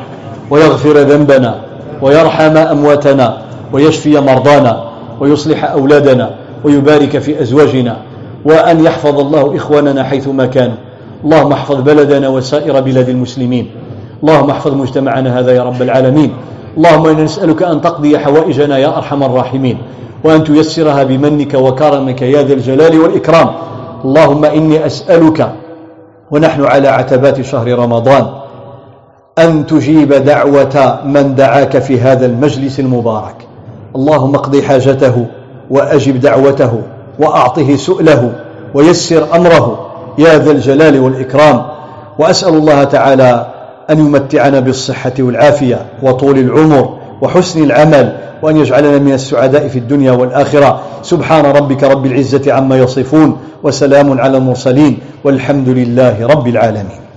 ويغفر ذنبنا ويرحم أمواتنا ويشفي مرضانا ويصلح أولادنا ويبارك في أزواجنا وأن يحفظ الله إخواننا حيثما كانوا. اللهم احفظ بلدنا وسائر بلاد المسلمين. اللهم احفظ مجتمعنا هذا يا رب العالمين. اللهم إنا نسألك أن تقضي حوائجنا يا أرحم الراحمين. وأن تيسرها بمنك وكرمك يا ذا الجلال والإكرام. اللهم إني أسألك ونحن على عتبات شهر رمضان أن تجيب دعوة من دعاك في هذا المجلس المبارك. اللهم اقضي حاجته وأجب دعوته وأعطه سؤله ويسر أمره. يا ذا الجلال والإكرام. وأسأل الله تعالى أن يمتعنا بالصحة والعافية وطول العمر. وحسن العمل وأن يجعلنا من السعداء في الدنيا والآخرة. سبحان ربك رب العزة عما يصفون وسلام على المرسلين والحمد لله رب العالمين.